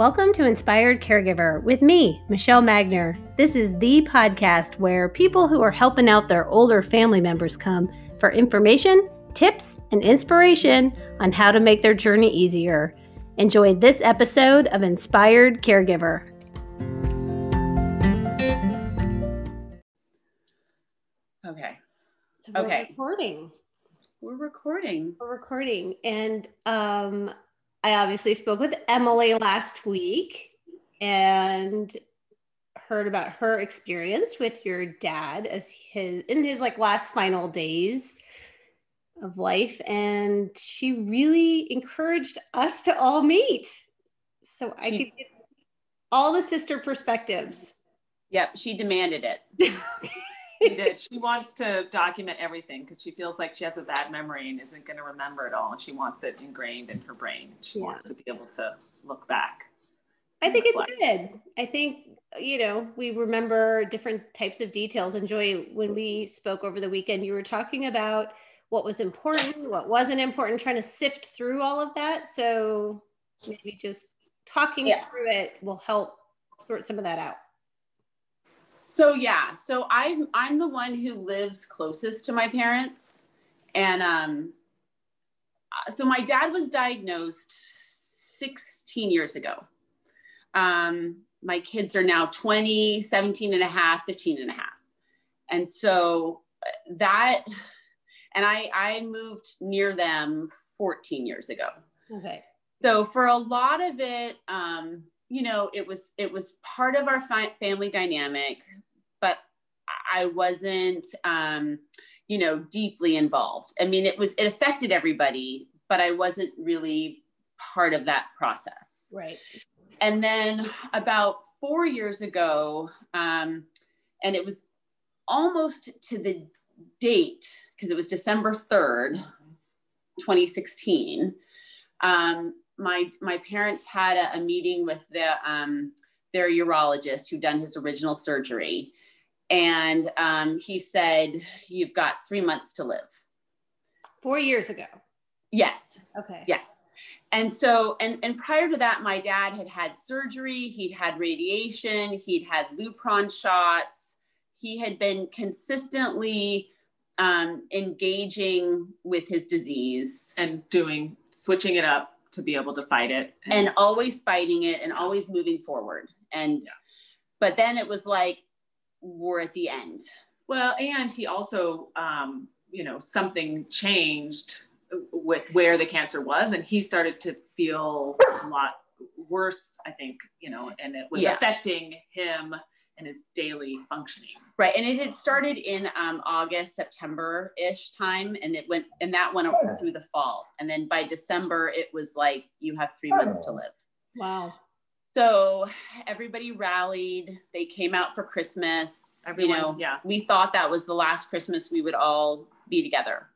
Welcome to Inspired Caregiver with me, Michelle Magner. This is the podcast where people who are helping out their older family members come for information, tips, and inspiration on how to make their journey easier. Enjoy this episode of Inspired Caregiver. Okay. So we're Okay. recording. We're recording. We're recording. And um, I obviously spoke with Emily last week and heard about her experience with your dad as his in his like last final days of life. And she really encouraged us to all meet. So I She- could get all the sister perspectives. Yep, she demanded it. She did. She wants to document everything because she feels like she has a bad memory and isn't going to remember it all. And she wants it ingrained in her brain. She Yeah. wants to be able to look back. I think it's good. I think, you know, we remember different types of details. And Joy, when we spoke over the weekend, you were talking about what was important, what wasn't important, trying to sift through all of that. So maybe just talking Yeah. through it will help sort some of that out. So yeah, so I'm I'm the one who lives closest to my parents, and um, uh, so my dad was diagnosed 16 years ago. Um, my kids are now 20, 17 and a half, 15 and a half. And so uh, that, and I, I moved near them 14 years ago. Okay. so for a lot of it um, you know it was it was part of our fi- family dynamic but i wasn't um, you know deeply involved i mean it was it affected everybody but i wasn't really part of that process Right. and then about four years ago um, and it was almost to the date because it was december 3rd 2016 um, my my parents had a, a meeting with the um, their urologist who done his original surgery and um, he said you've got three months to live Four years ago. yes Okay. Yes. And so, and, and prior to that, my dad had had surgery, he'd had radiation, he'd had Lupron shots. He had been consistently um, engaging with his disease And doing, switching it up to be able to fight it. and always fighting it and always moving forward. And, Yeah. but then it was like, we're at the end. well, and he also, um, you know, something changed with where the cancer was. And he started to feel a lot worse, I think, you know, and it was Yeah. affecting him and his daily functioning. Right. And it had started in um, August, September ish time. And it went, and that went up through the fall. And then by December, it was like, you have three months to live. Wow. So everybody rallied. They came out for Christmas. Everyone, you know, yeah. we thought that was the last Christmas we would all be together.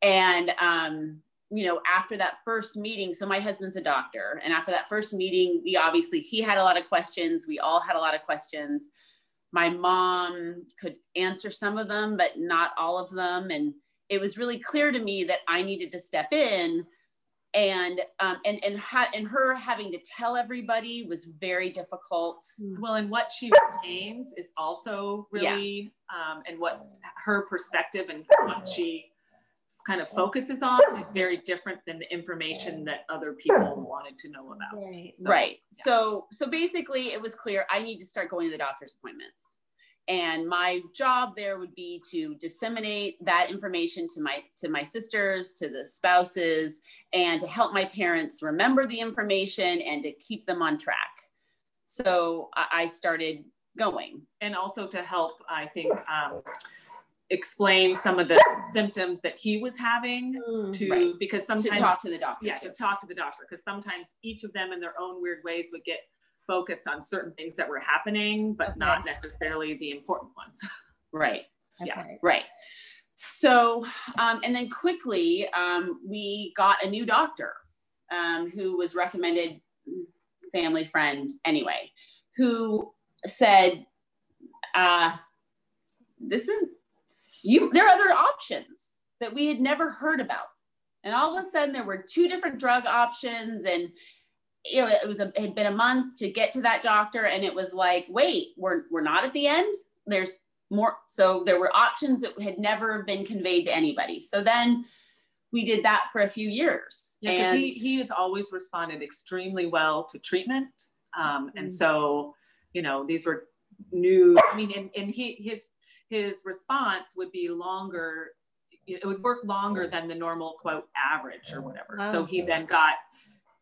And um, you know, after that first meeting, so my husband's a doctor, and after that first meeting, we obviously he had a lot of questions. We all had a lot of questions. My mom could answer some of them, but not all of them. And it was really clear to me that I needed to step in and um, and and, ha- and her having to tell everybody was very difficult. Well, and what she retains is also Yeah. really, um, and what her perspective and what she kind of focuses on is very different than the information that other people wanted to know about. Right. So, right. yeah. So so basically, it was clear I need to start going to the doctor's appointments, and my job there would be to disseminate that information to my to my sisters, to the spouses, and to help my parents remember the information and to keep them on track. So I, I started going. And also to help, I think, um, explain some of the symptoms that he was having Mm. to, Right. because to sometimes talk to the doctor. yeah, to talk to the doctor because sometimes each of them in their own weird ways would get focused on certain things that were happening, but Okay. not necessarily the important ones. Right. yeah. Okay. Right. So, um, and then quickly, um, we got a new doctor um, who was recommended, family friend anyway, who said, uh, "This is you. There are other options that we had never heard about." And all of a sudden, there were two different drug options, and you know, it was a, it had been a month to get to that doctor, and it was like, wait, we're we're not at the end. There's more. So there were options that had never been conveyed to anybody. So then we did that for a few years. Yeah, because he, he has always responded extremely well to treatment. Um, and mm-hmm. so, you know, these were new, I mean, and, and he, his, his response would be longer, it would work longer than the normal quote average or whatever. Wow. So he then got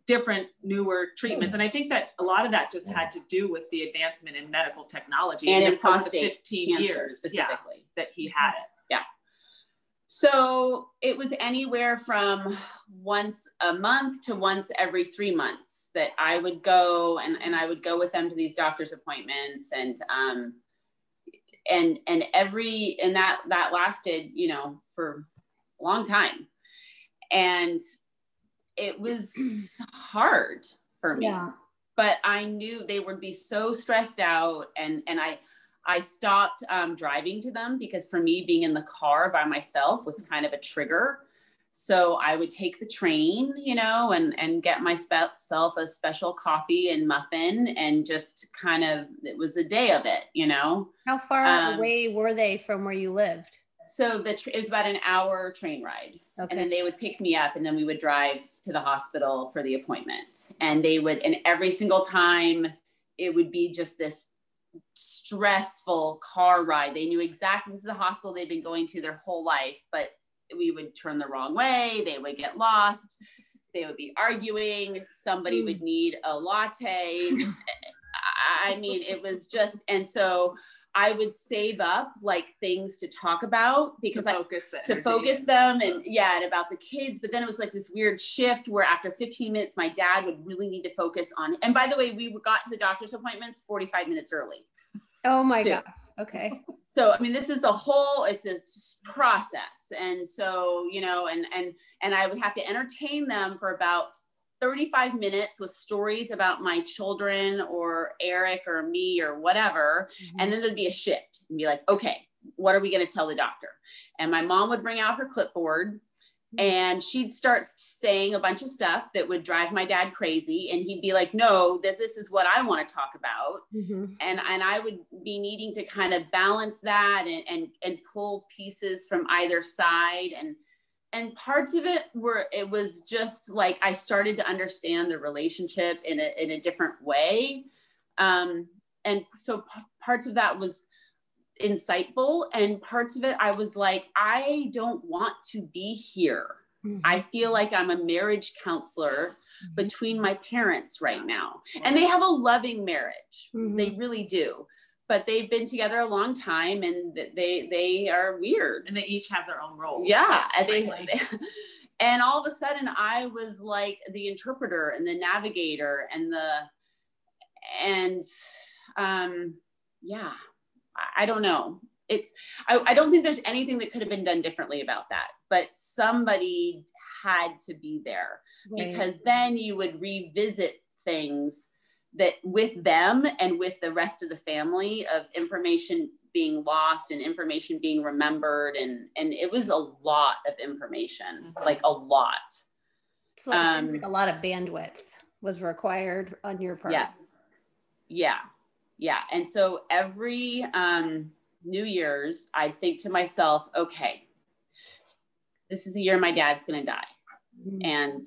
different newer treatments. Hmm. And I think that a lot of that just hmm. had to do with the advancement in medical technology and in prostate 15 years specifically yeah, that he mm-hmm. had it. Yeah. So it was anywhere from once a month to once every three months that I would go and, and I would go with them to these doctor's appointments and um and and every and that that lasted, you know, for a long time. And it was hard for me. Yeah. But I knew they would be so stressed out and and I I stopped um, driving to them because for me, being in the car by myself was kind of a trigger. So I would take the train, you know, and and get myself a special coffee and muffin, and just kind of it was a day of it, you know. How far um, away were they from where you lived? So the it was about an hour train ride, okay. and then they would pick me up, and then we would drive to the hospital for the appointment. And they would, and every single time, it would be just this stressful car ride. They knew exactly this is a hospital they've been going to their whole life, but we would turn the wrong way, they would get lost, they would be arguing, somebody would hmm. need a latte. I mean, it was just, and so I would save up like things to talk about because to focus I to focus them and yeah, and about the kids. But then it was like this weird shift where after 15 minutes, my dad would really need to focus on. And by the way, we got to the doctor's appointments 45 minutes early. Oh my god. Okay. So I mean, this is a whole. It's a process, and so you know, and and and I would have to entertain them for about 35 minutes with stories about my children or Eric or me or whatever. Mm-hmm. And then there'd be a shift and be like, okay, what are we going to tell the doctor? And my mom would bring out her clipboard. And she'd start saying a bunch of stuff that would drive my dad crazy and he'd be like no that this is what i want to talk about. Mm-hmm. and and i would be needing to kind of balance that and and, and pull pieces from either side and and parts of it were it was just like i started to understand the relationship in a, in a different way. Um, and so p- parts of that was insightful and parts of it i was like i don't want to be here. Mm-hmm. i feel like i'm a marriage counselor mm-hmm. between my parents right now. And they have a loving marriage. Mm-hmm. they really do. But they've been together a long time and they they are weird. And they each have their own roles. Yeah and they, and all of a sudden i was like the interpreter and the navigator and the and um yeah i, don't know. It's I, I don't think there's anything that could have been done differently about that but somebody had to be there right. because then you would revisit things that with them and with the rest of the family of information being lost and information being remembered and and it was a lot of information mm-hmm. like a lot. So um, like a lot of bandwidth was required on your part. Yes. Yeah yeah and so every um new year's i think to myself okay this is the year my dad's gonna die mm-hmm. and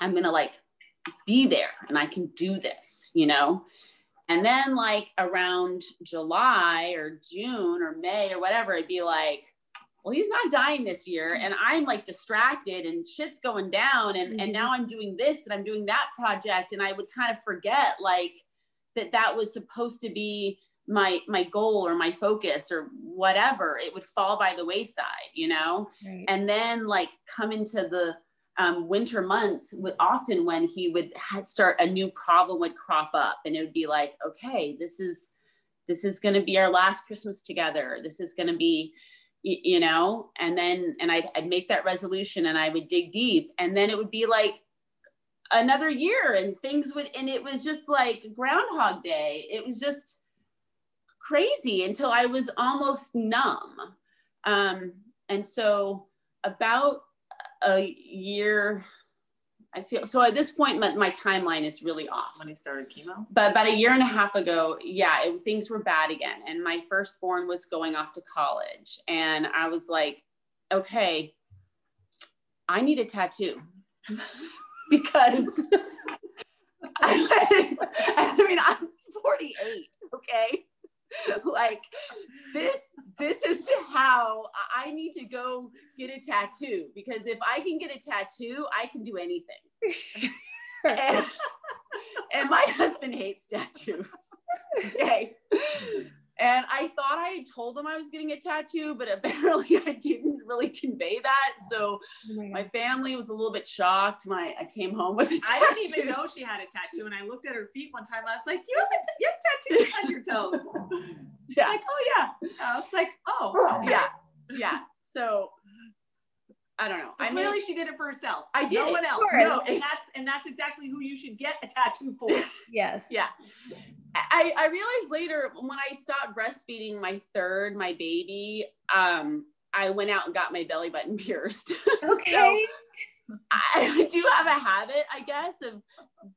i'm gonna like be there and I can do this, you know? And then like around July or June or May or whatever, it'd be like, well, he's not dying this year. And I'm like distracted and shit's going down. And, mm-hmm. and now I'm doing this and I'm doing that project. And I would kind of forget like that that was supposed to be my my goal or my focus or whatever it would fall by the wayside you know? Right. and then like come into the um, winter months would often when he would start a new problem would crop up and it would be like okay this is this is going to be our last christmas together. This is going to be you know? And then and I'd, I'd make that resolution and i would dig deep. And then it would be like another year and things would and it was just like groundhog day it was just crazy until i was almost numb um and so about a year I see. So at this point, my, my timeline is really off. When he started chemo? But about a year and a half ago, yeah, it, things were bad again. And my firstborn was going off to college. And I was like, okay, I need a tattoo because I, I mean, I'm 48, okay? like this this is how I need to go get a tattoo because if I can get a tattoo, I can do anything. and, and my husband hates tattoos. okay. And I thought I had told him I was getting a tattoo, but apparently I didn't really convey that. So oh my, my, family was a little bit shocked when I, I came home with a tattoo. I didn't even know she had a tattoo. And I looked at her feet one time. I was like, you have, a t- you have tattoos on your toes. yeah. Like, oh yeah. I was like, oh okay. yeah. Yeah. So I don't know. But I clearly, mean, she did it for herself. I did. No one else. No, and that's and that's exactly who you should get a tattoo for. yes. Yeah. I, I realized later when I stopped breastfeeding my third, my baby, um, I went out and got my belly button pierced. Okay. so I do have a habit, I guess, of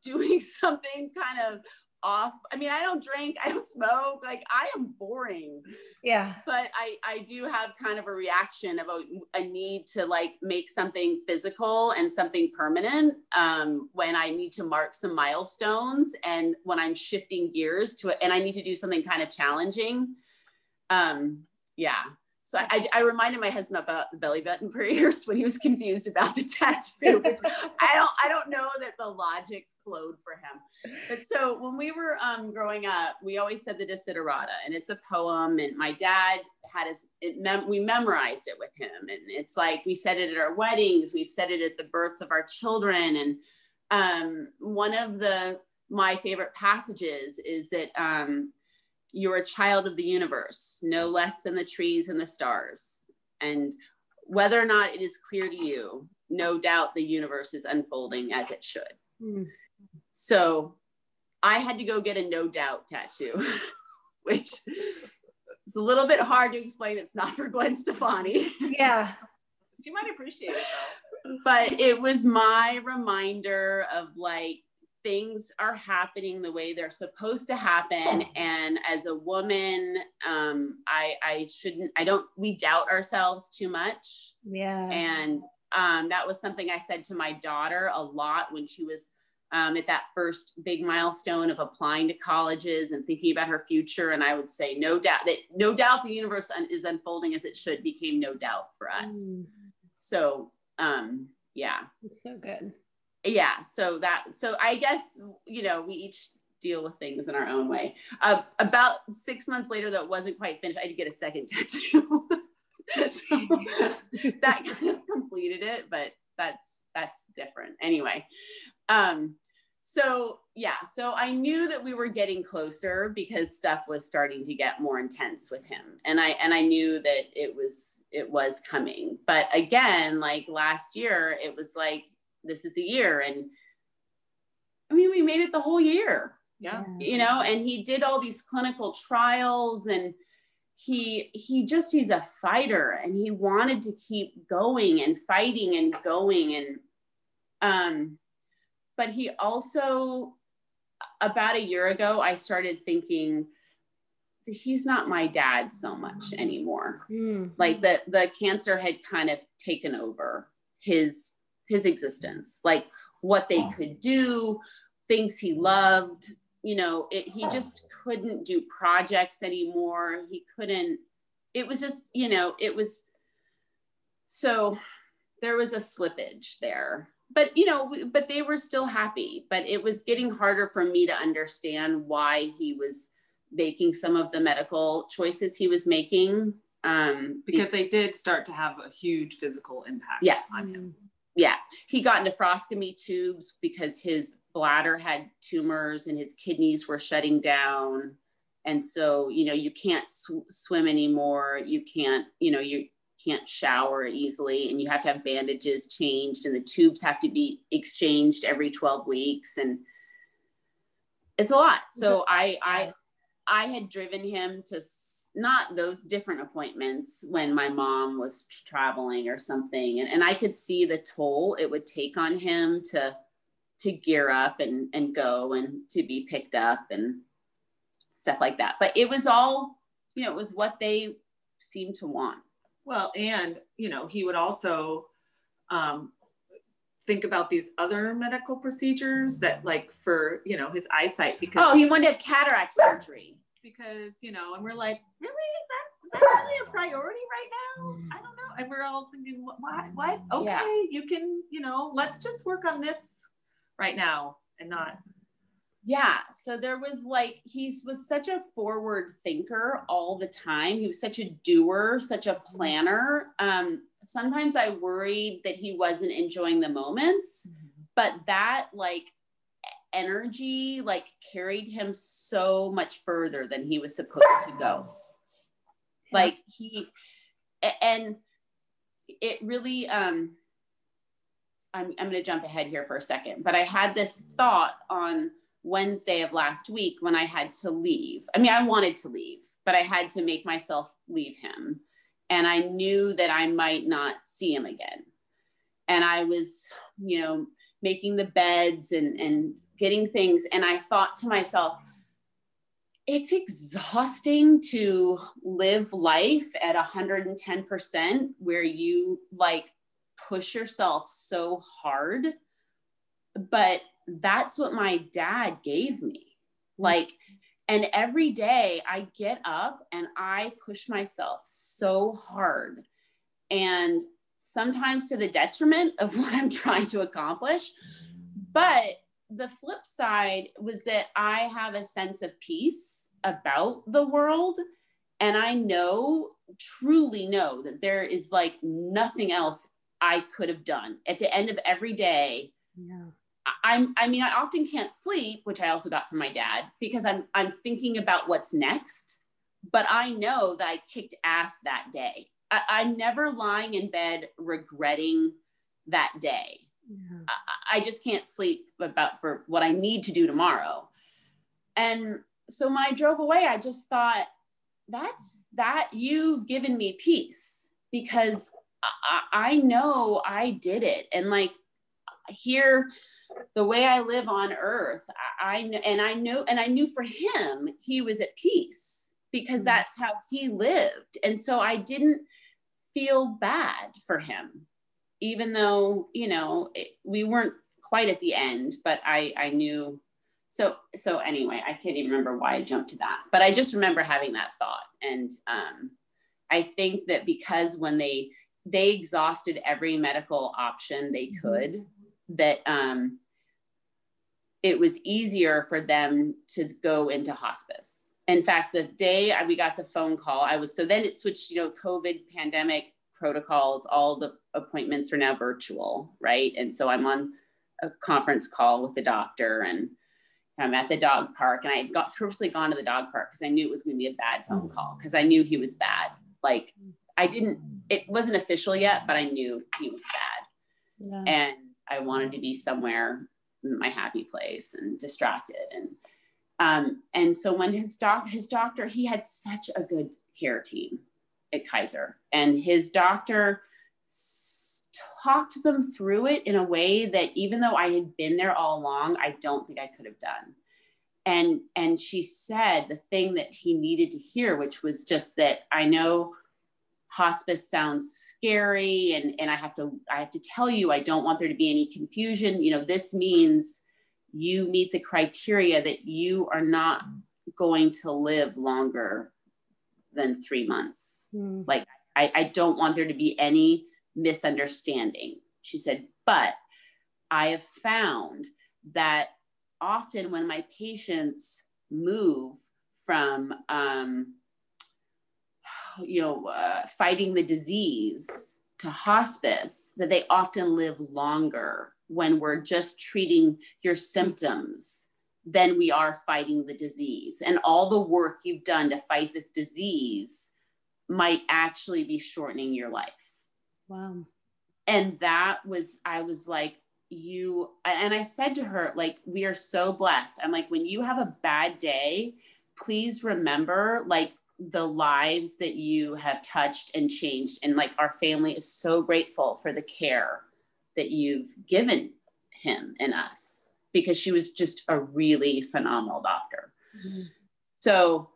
doing something kind of off. I mean, I don't drink, I don't smoke, like I am boring. Yeah. But I I do have kind of a reaction of a, a need to like make something physical and something permanent um, when I need to mark some milestones and when I'm shifting gears to it and I need to do something kind of challenging. Um, yeah. So I, I, reminded my husband about the belly button pierced when he was confused about the tattoo. Which I don't I don't know that the logic flowed for him. But so when we were um, growing up, we always said the Desiderata, and it's a poem. And my dad had us. Mem- we memorized it with him, and it's like we said it at our weddings. We've said it at the births of our children. And um, one of the my favorite passages is that. Um, you're a child of the universe, no less than the trees and the stars. And whether or not it is clear to you, no doubt the universe is unfolding as it should. Mm. So I had to go get a no doubt tattoo, which is a little bit hard to explain. It's not for Gwen Stefani. Yeah. you might appreciate it though. But it was my reminder of like, things are happening the way they're supposed to happen. And as a woman um, i i shouldn't i don't we doubt ourselves too much. Yeah. And um, that was something i said to my daughter a lot when she was um, at that first big milestone of applying to colleges and thinking about her future. And i would say no doubt that no doubt the universe is unfolding as it should became no doubt for us. Mm. so um yeah. It's so good yeah so that so i guess you know we each deal with things in our own way. Uh, about six months later that wasn't quite finished i did get a second tattoo. So that kind of completed it but that's that's different. Anyway um so yeah so i knew that we were getting closer because stuff was starting to get more intense with him. And i and i knew that it was it was coming. But again like last year it was like this is a year. And i mean we made it the whole year. Yeah. You know and he did all these clinical trials and he he just he's a fighter and he wanted to keep going and fighting and going and um but he also about a year ago i started thinking he's not my dad so much anymore. Mm. like the the cancer had kind of taken over his his existence, like what they could do, things he loved. You know, it, he just couldn't do projects anymore. He couldn't, it was just, you know, it was so there was a slippage there. But, you know, but they were still happy. But it was getting harder for me to understand why he was making some of the medical choices he was making um, because they did start to have a huge physical impact yes. on him yeah, he got nephrostomy tubes because his bladder had tumors and his kidneys were shutting down. And so, you know, you can't sw- swim anymore. You can't, you know, you can't shower easily and you have to have bandages changed and the tubes have to be exchanged every 12 weeks. And it's a lot. So I, I, I had driven him to not those different appointments when my mom was traveling or something and, and i could see the toll it would take on him to to gear up and and go and to be picked up and stuff like that. But it was all you know it was what they seemed to want. Well and you know he would also um, think about these other medical procedures that like for you know his eyesight because oh he wanted to have cataract surgery because you know and we're like really? Is that is that really a priority right now? I don't know. And we're all thinking what what, what? okay yeah. you can you know let's just work on this right now and not yeah so there was like he was such a forward thinker all the time. He was such a doer such a planner. Um sometimes i worried that he wasn't enjoying the moments mm-hmm. but that like energy like carried him so much further than he was supposed to go like he and it really um I'm, I'm going to jump ahead here for a second, but I had this thought on Wednesday of last week when I had to leave. I mean, I wanted to leave, but I had to make myself leave him. And I knew that I might not see him again. And I was, you know, making the beds and, and getting things. And I thought to myself, it's exhausting to live life at 110% where you like push yourself so hard. But that's what my dad gave me. Like, and every day I get up and I push myself so hard. And sometimes to the detriment of what I'm trying to accomplish. But the flip side was that I have a sense of peace about the world. And I know, truly know that there is like nothing else I could have done. At the end of every day, yeah. I'm I mean I often can't sleep, which I also got from my dad because I'm I'm thinking about what's next, but I know that I kicked ass that day. I, I'm never lying in bed regretting that day. Yeah. I, I just can't sleep about for what I need to do tomorrow. And so when I drove away, I just thought, that's that you've given me peace because I, I know I did it. And like here, the way I live on earth, I, I and I know, and I knew for him, he was at peace because mm-hmm. that's how he lived. And so I didn't feel bad for him, even though, you know, it, we weren't quite at the end, but I, I knew. So, so anyway, I can't even remember why I jumped to that, but I just remember having that thought. And um, I think that because when they, they exhausted every medical option they mm-hmm. could that um, it was easier for them to go into hospice in fact the day we got the phone call i was so then it switched you know covid pandemic protocols all the appointments are now virtual right and so i'm on a conference call with the doctor and i'm at the dog park and i had got purposely gone to the dog park because i knew it was going to be a bad phone call because i knew he was bad like I didn't, it wasn't official yet, but I knew he was bad. Yeah. And I wanted to be somewhere my happy place and distracted. And um, and so when his doc his doctor, he had such a good care team at Kaiser. And his doctor talked them through it in a way that even though I had been there all along, I don't think I could have done. And and she said the thing that he needed to hear, which was just that I know hospice sounds scary and, and I have to I have to tell you I don't want there to be any confusion. You know, this means you meet the criteria that you are not going to live longer than three months. Mm. Like I, I don't want there to be any misunderstanding. She said, but I have found that often when my patients move from um, you know, uh, fighting the disease to hospice, that they often live longer when we're just treating your symptoms than we are fighting the disease. And all the work you've done to fight this disease might actually be shortening your life. Wow. And that was, I was like, you, and I said to her, like, we are so blessed. I'm like, when you have a bad day, please remember, like, the lives that you have touched and changed. And like our family is so grateful for the care that you've given him and us because she was just a really phenomenal doctor. Mm-hmm. So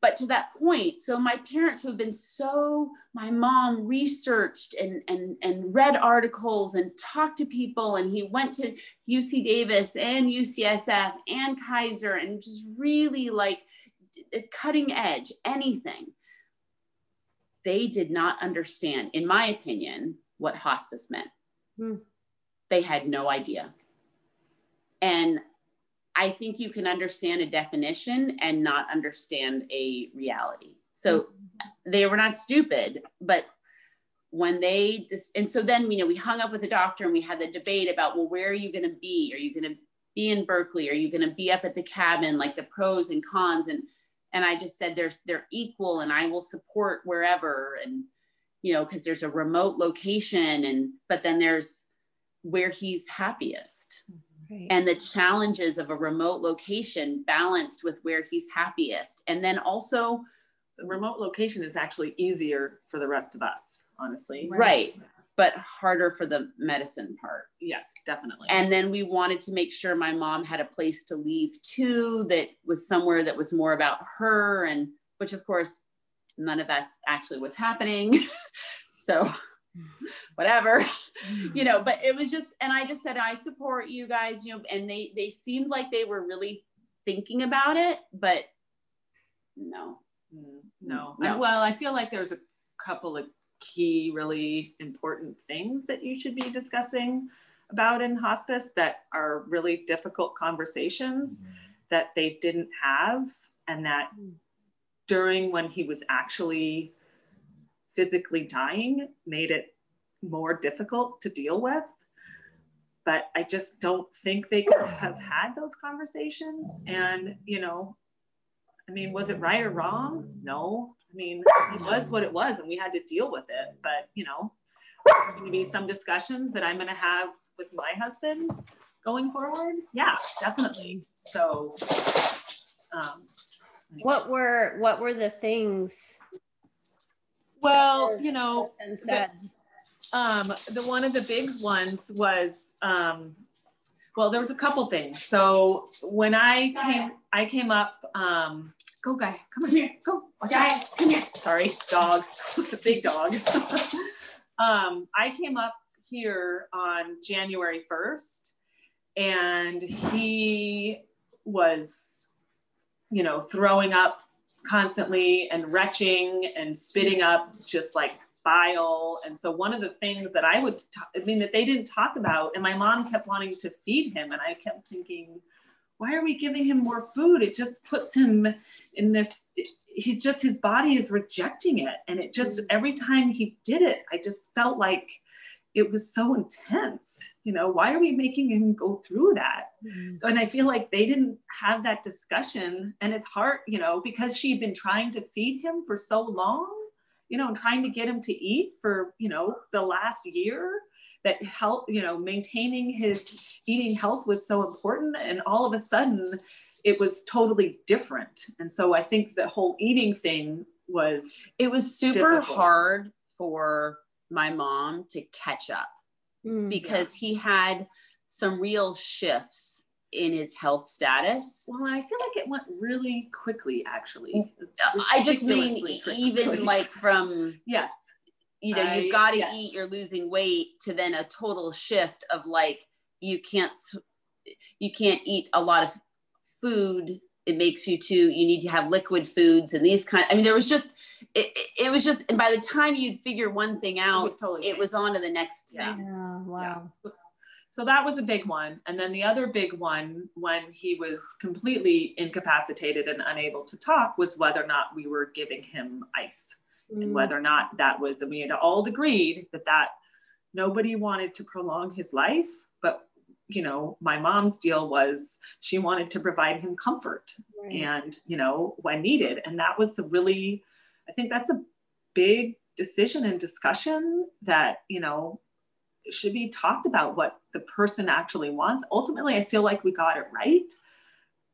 but to that point so my parents who have been so my mom researched and and and read articles and talked to people and he went to uc davis and ucsf and kaiser and just really like cutting edge anything they did not understand in my opinion what hospice meant hmm. they had no idea and I think you can understand a definition and not understand a reality. So they were not stupid, but when they just, and so then, you know, we hung up with the doctor and we had the debate about, well, where are you going to be? Are you going to be in Berkeley? Are you going to be up at the cabin? Like the pros and cons. And, and I just said, there's, they're equal and I will support wherever. And, you know, cause there's a remote location and, but then there's where he's happiest. Mm-hmm right. and the challenges of a remote location balanced with where he's happiest. And then also, the remote location is actually easier for the rest of us, honestly. Right. right. But harder for the medicine part. Yes, definitely. And then we wanted to make sure my mom had a place to leave too, that was somewhere that was more about her, and which, of course, none of that's actually what's happening. so whatever mm-hmm. you know but it was just and i just said i support you guys you know and they they seemed like they were really thinking about it but no mm, no, no. well i feel like there's a couple of key really important things that you should be discussing about in hospice that are really difficult conversations mm-hmm. that they didn't have and that mm. during when he was actually physically dying made it more difficult to deal with. But I just don't think they could have had those conversations. And, you know, I mean, was it right or wrong? No. I mean, it was what it was, and we had to deal with it. But, you know, going to be some discussions that I'm going to have with my husband going forward. Yeah, definitely. So, um, what were what were the things well, you know, the, um, the one of the big ones was, um, well, there was a couple things. So when I came, I came up, um, go guys, come on here, go, watch out, come here. Sorry, dog, the big dog. um, I came up here on January 1st and he was, you know, throwing up constantly and retching and spitting up just like bile. And so one of the things that I would, talk, I mean, that they didn't talk about, and my mom kept wanting to feed him, and I kept thinking, why are we giving him more food? It just puts him in this. He's just his body is rejecting it, and it just mm. every time he did it, I just felt like it was so intense you know why are we making him go through that mm-hmm. so and i feel like they didn't have that discussion and it's hard you know because she'd been trying to feed him for so long you know and trying to get him to eat for you know the last year that health you know maintaining his eating health was so important and all of a sudden it was totally different and so i think the whole eating thing was it was super difficult. hard for my mom to catch up mm, because yeah. he had some real shifts in his health status. Well, I feel like it went really quickly, actually. I just mean even like from yes, you know, you've got to yes. eat, you're losing weight, to then a total shift of like you can't you can't eat a lot of food it makes you to you need to have liquid foods and these kind i mean there was just it, it was just and by the time you'd figure one thing out it, totally it was on to the next yeah, yeah wow. Yeah. So, so that was a big one. And then the other big one when he was completely incapacitated and unable to talk was whether or not we were giving him ice mm. and whether or not that was and we had all agreed that that nobody wanted to prolong his life but you know, my mom's deal was she wanted to provide him comfort right. and, you know, when needed. And that was a really, I think that's a big decision and discussion that, you know, should be talked about what the person actually wants. Ultimately, I feel like we got it right.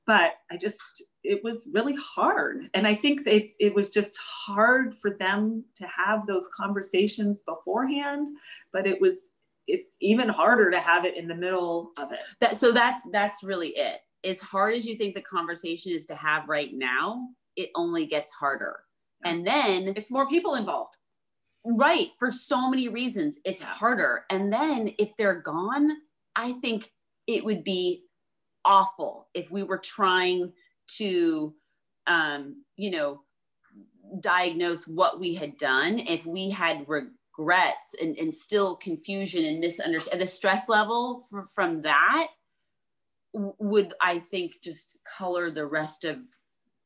But I just, it was really hard. And I think it, it was just hard for them to have those conversations beforehand, but it was, it's even harder to have it in the middle of it. That, so that's, that's really it. As hard as you think the conversation is to have right now, it only gets harder. And then it's more people involved. Right. For so many reasons, it's Yeah. harder. And then if they're gone, I think it would be awful if we were trying to, um, you know, diagnose what we had done. If we had regrets and, and still confusion and misunderstanding, the stress level for, from that would, I think, just color the rest of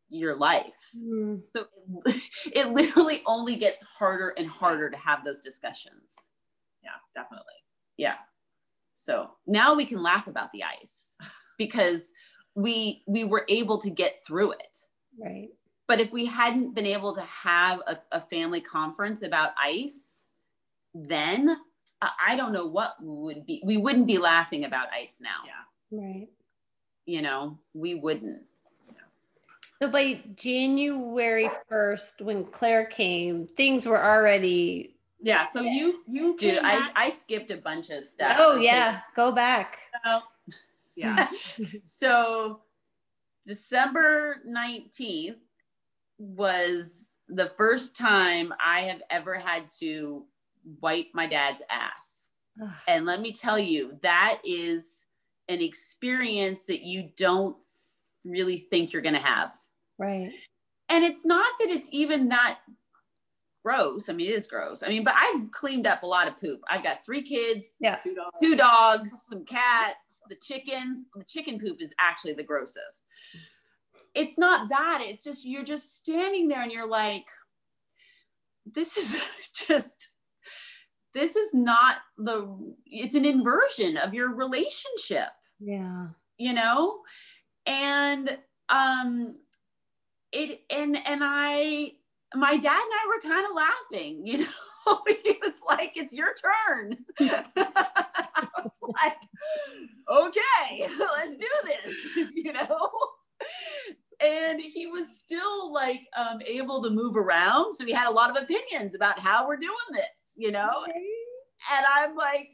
your life. Mm, So it literally only gets harder and harder to have those discussions. Yeah, definitely. Yeah. So now we can laugh about the ice because we we were able to get through it. right. But if we hadn't been able to have a, a family conference about ice, then I, I don't know what would be. We wouldn't be laughing about ice now. Yeah. Right. You know, we wouldn't. So by January 1st, when Claire came, things were already, Yeah. So you, you, Dude, came I, I skipped a bunch of stuff. oh, Okay. yeah, go back. yeah. so December 19th was the first time I have ever had to wipe my dad's ass. And let me tell you, that is an experience that you don't really think you're going to have. Right. And it's not that it's even that gross. I mean, it is gross. I mean, but I've cleaned up a lot of poop. I've got three kids, Yeah. Two dollars. two dogs, some cats, the chickens. The chicken poop is actually the grossest. It's not that, it's just you're just standing there and you're like, this is just, this is not the, it's an inversion of your relationship, Yeah. you know? And, um, it, and, and I, my dad and I were kind of laughing, you know, he was like, it's your turn. I was like, okay, let's do this, you know? And he was still like um, able to move around. So he had a lot of opinions about how we're doing this, you know? And I'm like,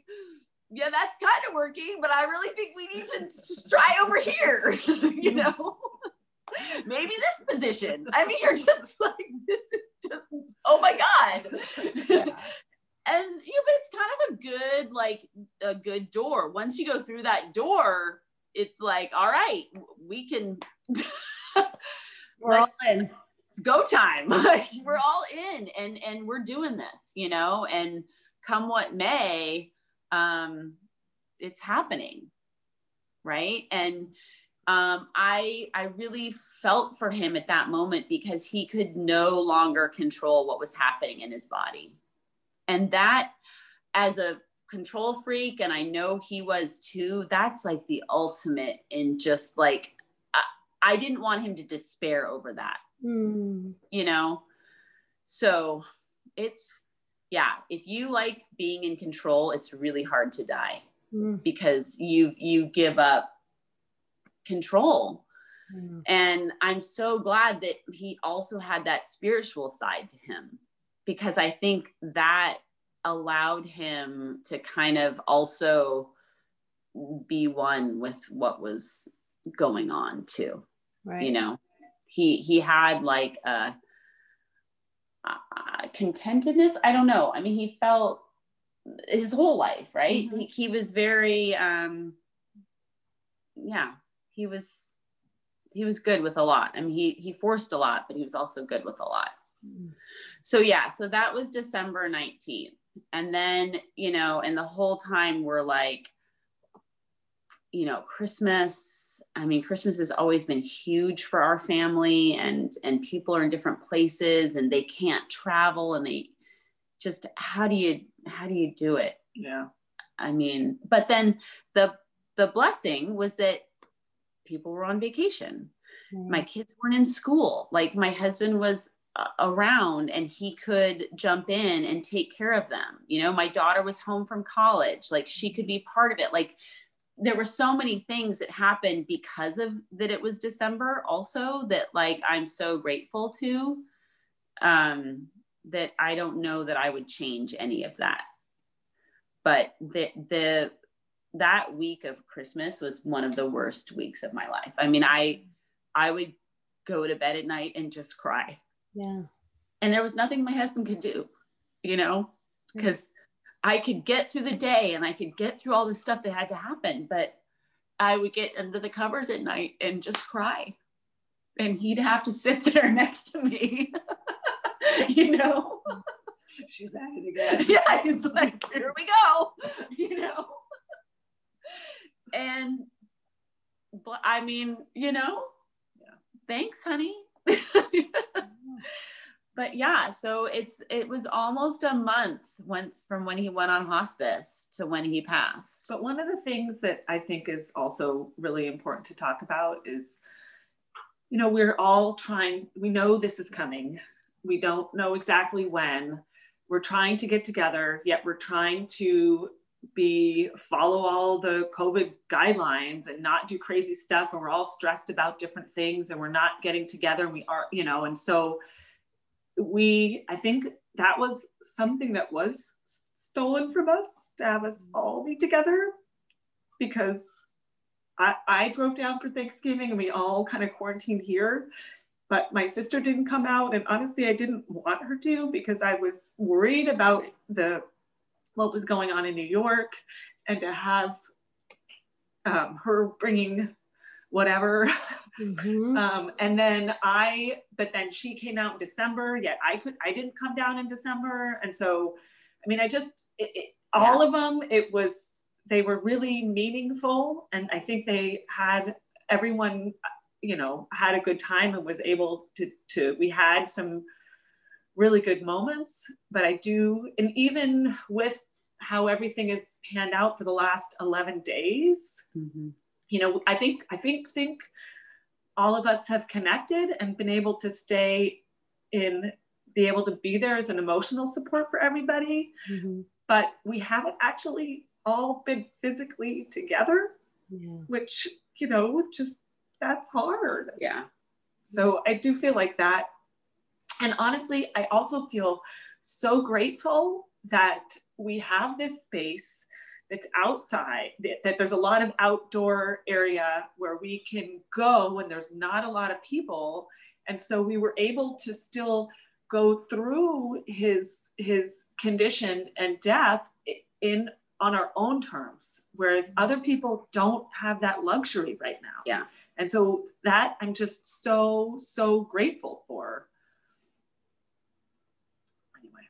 yeah, that's kind of working, but I really think we need to just try over here, you know? Maybe this position. I mean, you're just like, this is just, oh my God. and you know, but it's kind of a good, like a good door. Once you go through that door, it's like, all right, we can We're all in. It's go time. Like we're all in and and we're doing this, you know, and come what may, um, it's happening. Right. And um, I I really felt for him at that moment because he could no longer control what was happening in his body. And that as a control freak, and I know he was too, that's like the ultimate in just like I, I didn't want him to despair over that Mm, you know? So it's yeah if you like being in control it's really hard to die mm, because you you give up control. Mm. and i'm so glad that he also had that spiritual side to him because i think that allowed him to kind of also be one with what was going on too Right. you know he he had like a, a contentedness. I don't know. I mean he felt his whole life right? Mhm. he, he was very um yeah he was he was good with a lot. I mean he he forced a lot but he was also good with a lot. So yeah so that was december 19th and then you know and the whole time we're like you know christmas i mean christmas has always been huge for our family and and people are in different places and they can't travel and they just how do you how do you do it? Yeah. i mean but then the the blessing was that people were on vacation. Mm-hmm. My kids weren't in school. Like my husband was around and he could jump in and take care of them. You know my daughter was home from college. Like she could be part of it. Like there were so many things that happened because of that it was December also that like I'm so grateful to um that I don't know that I would change any of that. But the the that week of Christmas was one of the worst weeks of my life. I mean, I I would go to bed at night and just cry. Yeah. And there was nothing my husband could do, you know, because I could get through the day and I could get through all the stuff that had to happen, but I would get under the covers at night and just cry. And he'd have to sit there next to me, you know. She's at it again. yeah, he's like, here we go, you know. And but I mean, you know, yeah. thanks, honey. But yeah, so it's it was almost a month once from when he went on hospice to when he passed. But one of the things that I think is also really important to talk about is you know, we're all trying, we know this is coming. We don't know exactly when. We're trying to get together, yet we're trying to be follow all the COVID guidelines and not do crazy stuff. And we're all stressed about different things and we're not getting together and we are, you know, and so we, I think that was something that was stolen from us to have us all be together because I, I drove down for Thanksgiving and we all kind of quarantined here but my sister didn't come out and honestly i didn't want her to because i was worried about the what was going on in New York and to have um, her bringing whatever. Mm-hmm. um, and then I, but then she came out in December, yet I could, I didn't come down in December. And so, I mean, I just, it, it, yeah. all of them, it was, they were really meaningful. And I think they had everyone, you know, had a good time and was able to, to, we had some really good moments, but I do, and even with how everything is panned out for the last 11 days mm-hmm. You know i think i think think all of us have connected and been able to stay in be able to be there as an emotional support for everybody mm-hmm. but we haven't actually all been physically together yeah. which you know just that's hard yeah so i do feel like that and honestly i also feel so grateful that we have this space that's outside, that there's a lot of outdoor area where we can go when there's not a lot of people. And so we were able to still go through his his condition and death in on our own terms whereas mm-hmm. other people don't have that luxury right now. Yeah. And so that i'm just so so grateful for. Anyway.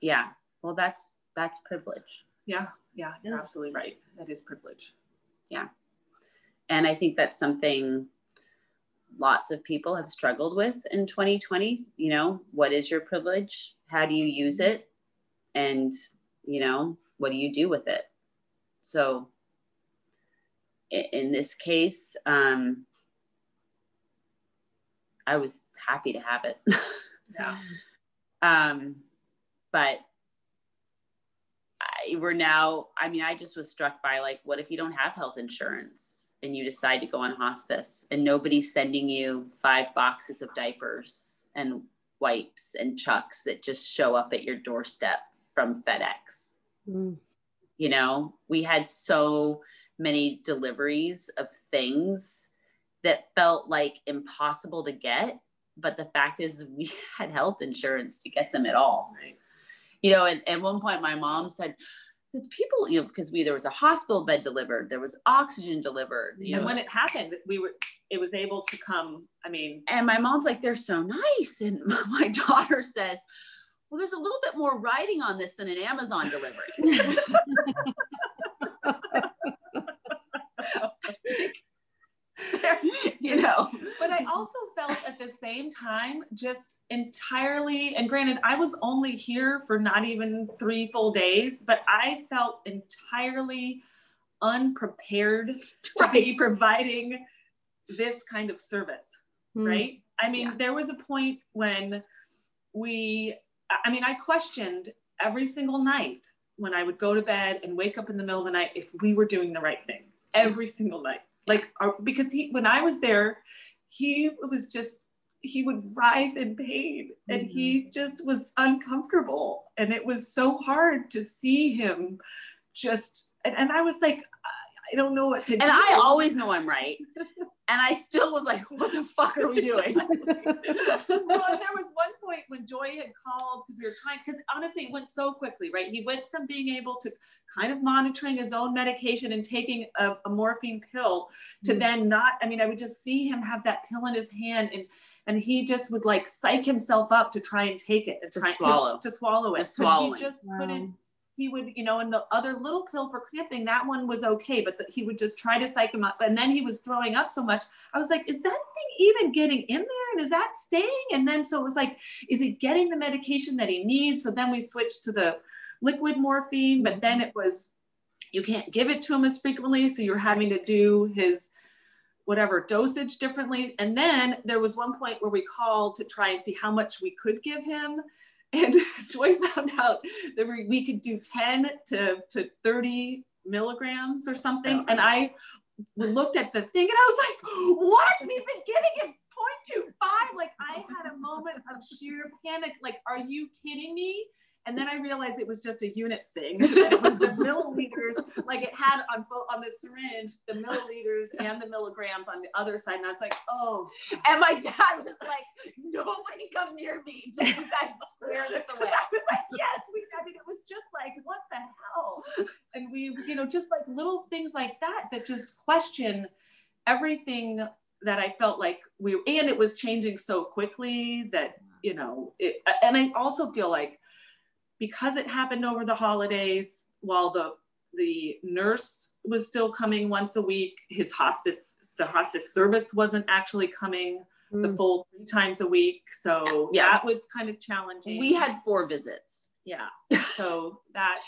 Yeah. Well that's that's privilege. Yeah yeah you're absolutely right. That is privilege. Yeah. And i think that's something lots of people have struggled with in 2020 you know what is your privilege? How do you use mm-hmm. it? And you know what do you do with it? So in this case um i was happy to have it. Yeah. Um but we're now i mean i just was struck by like what if you don't have health insurance and you decide to go on hospice and nobody's sending you five boxes of diapers and wipes and chucks that just show up at your doorstep from fedex? Mm. you know we had so many deliveries of things that felt like impossible to get but the fact is we had health insurance to get them at all. Right you know, and at one point my mom said, the people, you know, because we there was a hospital bed delivered, there was oxygen delivered. You and know. when it happened, we were it was able to come. I mean, and my mom's like, they're so nice, and my daughter says, well, there's a little bit more writing on this than an Amazon delivery. you know. But I also felt at the same time just entirely, and granted, I was only here for not even three full days, but I felt entirely unprepared to be providing this kind of service, mm. right? I mean, yeah. there was a point when we, I mean, I questioned every single night when I would go to bed and wake up in the middle of the night if we were doing the right thing every single night. Like, our, because he, when I was there, he was just, he would writhe in pain and mm-hmm. he just was uncomfortable. And it was so hard to see him just, and, and I was like, I don't know what to and do. And I always know I'm right. and I still was like, what the fuck are we doing? well, there was one point when Joy had called because we were trying, because honestly, it went so quickly, right? He went from being able to kind of monitoring his own medication and taking a, a morphine pill to mm then not, I mean, I would just see him have that pill in his hand and and he just would like psych himself up to try and take it and to try swallow to swallow it. Swallow. He just wow. couldn't he would, you know, and the other little pill for cramping, that one was okay, but the, he would just try to psych him up. And then he was throwing up so much. I was like, is that thing even getting in there? And is that staying? And then so it was like, is he getting the medication that he needs? So then we switched to the liquid morphine, but then it was, you can't give it to him as frequently. So you're having to do his whatever dosage differently. And then there was one point where we called to try and see how much we could give him and Joy found out that we could do 10 to, to 30 milligrams or something. And I looked at the thing and I was like, what? We've been giving it 0.25. Like I had a moment of sheer panic. Like, are you kidding me? And then I realized it was just a units thing. it was the milliliters, like it had on on the syringe, the milliliters and the milligrams on the other side. And I was like, oh. And my dad was like, nobody come near me until you guys square this away. I was like, yes, we I mean it was just like, what the hell? And we, you know, just like little things like that that just question everything that I felt like we and it was changing so quickly that, you know, it, and I also feel like because it happened over the holidays while the the nurse was still coming once a week his hospice the hospice service wasn't actually coming mm. the full three times a week. So yeah. that was kind of challenging. We had four visits. Yeah. So that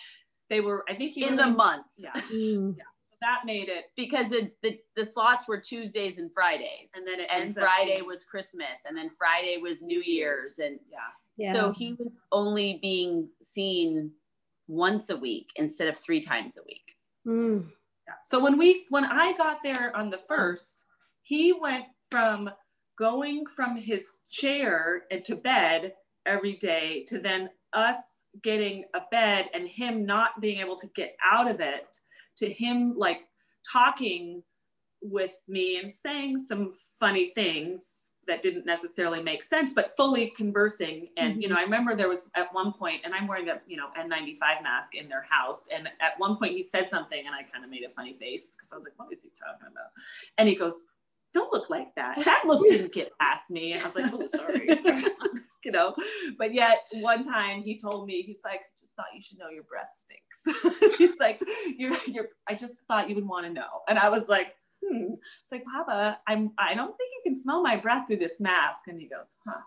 they were i think in the month. Yeah. Mm. yeah. So that made it because the, the the slots were tuesdays and fridays. And then it and friday was christmas and then friday was new year's and yeah yeah. So he was only being seen once a week instead of three times a week. Mm. So when we when I got there on the first, he went from going from his chair and to bed every day to then us getting a bed and him not being able to get out of it to him like talking with me and saying some funny things that didn't necessarily make sense, but fully conversing. And, mm-hmm. you know, I remember there was at one point, and I'm wearing a, you know, N95 mask in their house. And at one point he said something and I kind of made a funny face because I was like, what is he talking about? And he goes, don't look like that. That look didn't get past me. And I was like, oh, sorry. you know, but yet one time he told me, he's like, I just thought you should know your breath stinks. he's like, you're, you're, I just thought you would want to know. And I was like, hmm. It's like, Papa, I'm, I don't think you can smell my breath through this mask. And he goes, huh,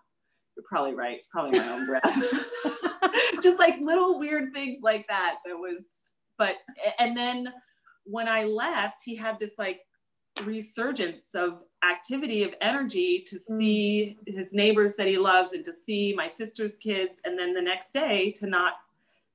you're probably right. It's probably my own breath. Just like little weird things like that. That was, but, and then when I left, he had this like resurgence of activity of energy to mm. see mm. his neighbors that he loves and to see my sister's kids and then the next day to not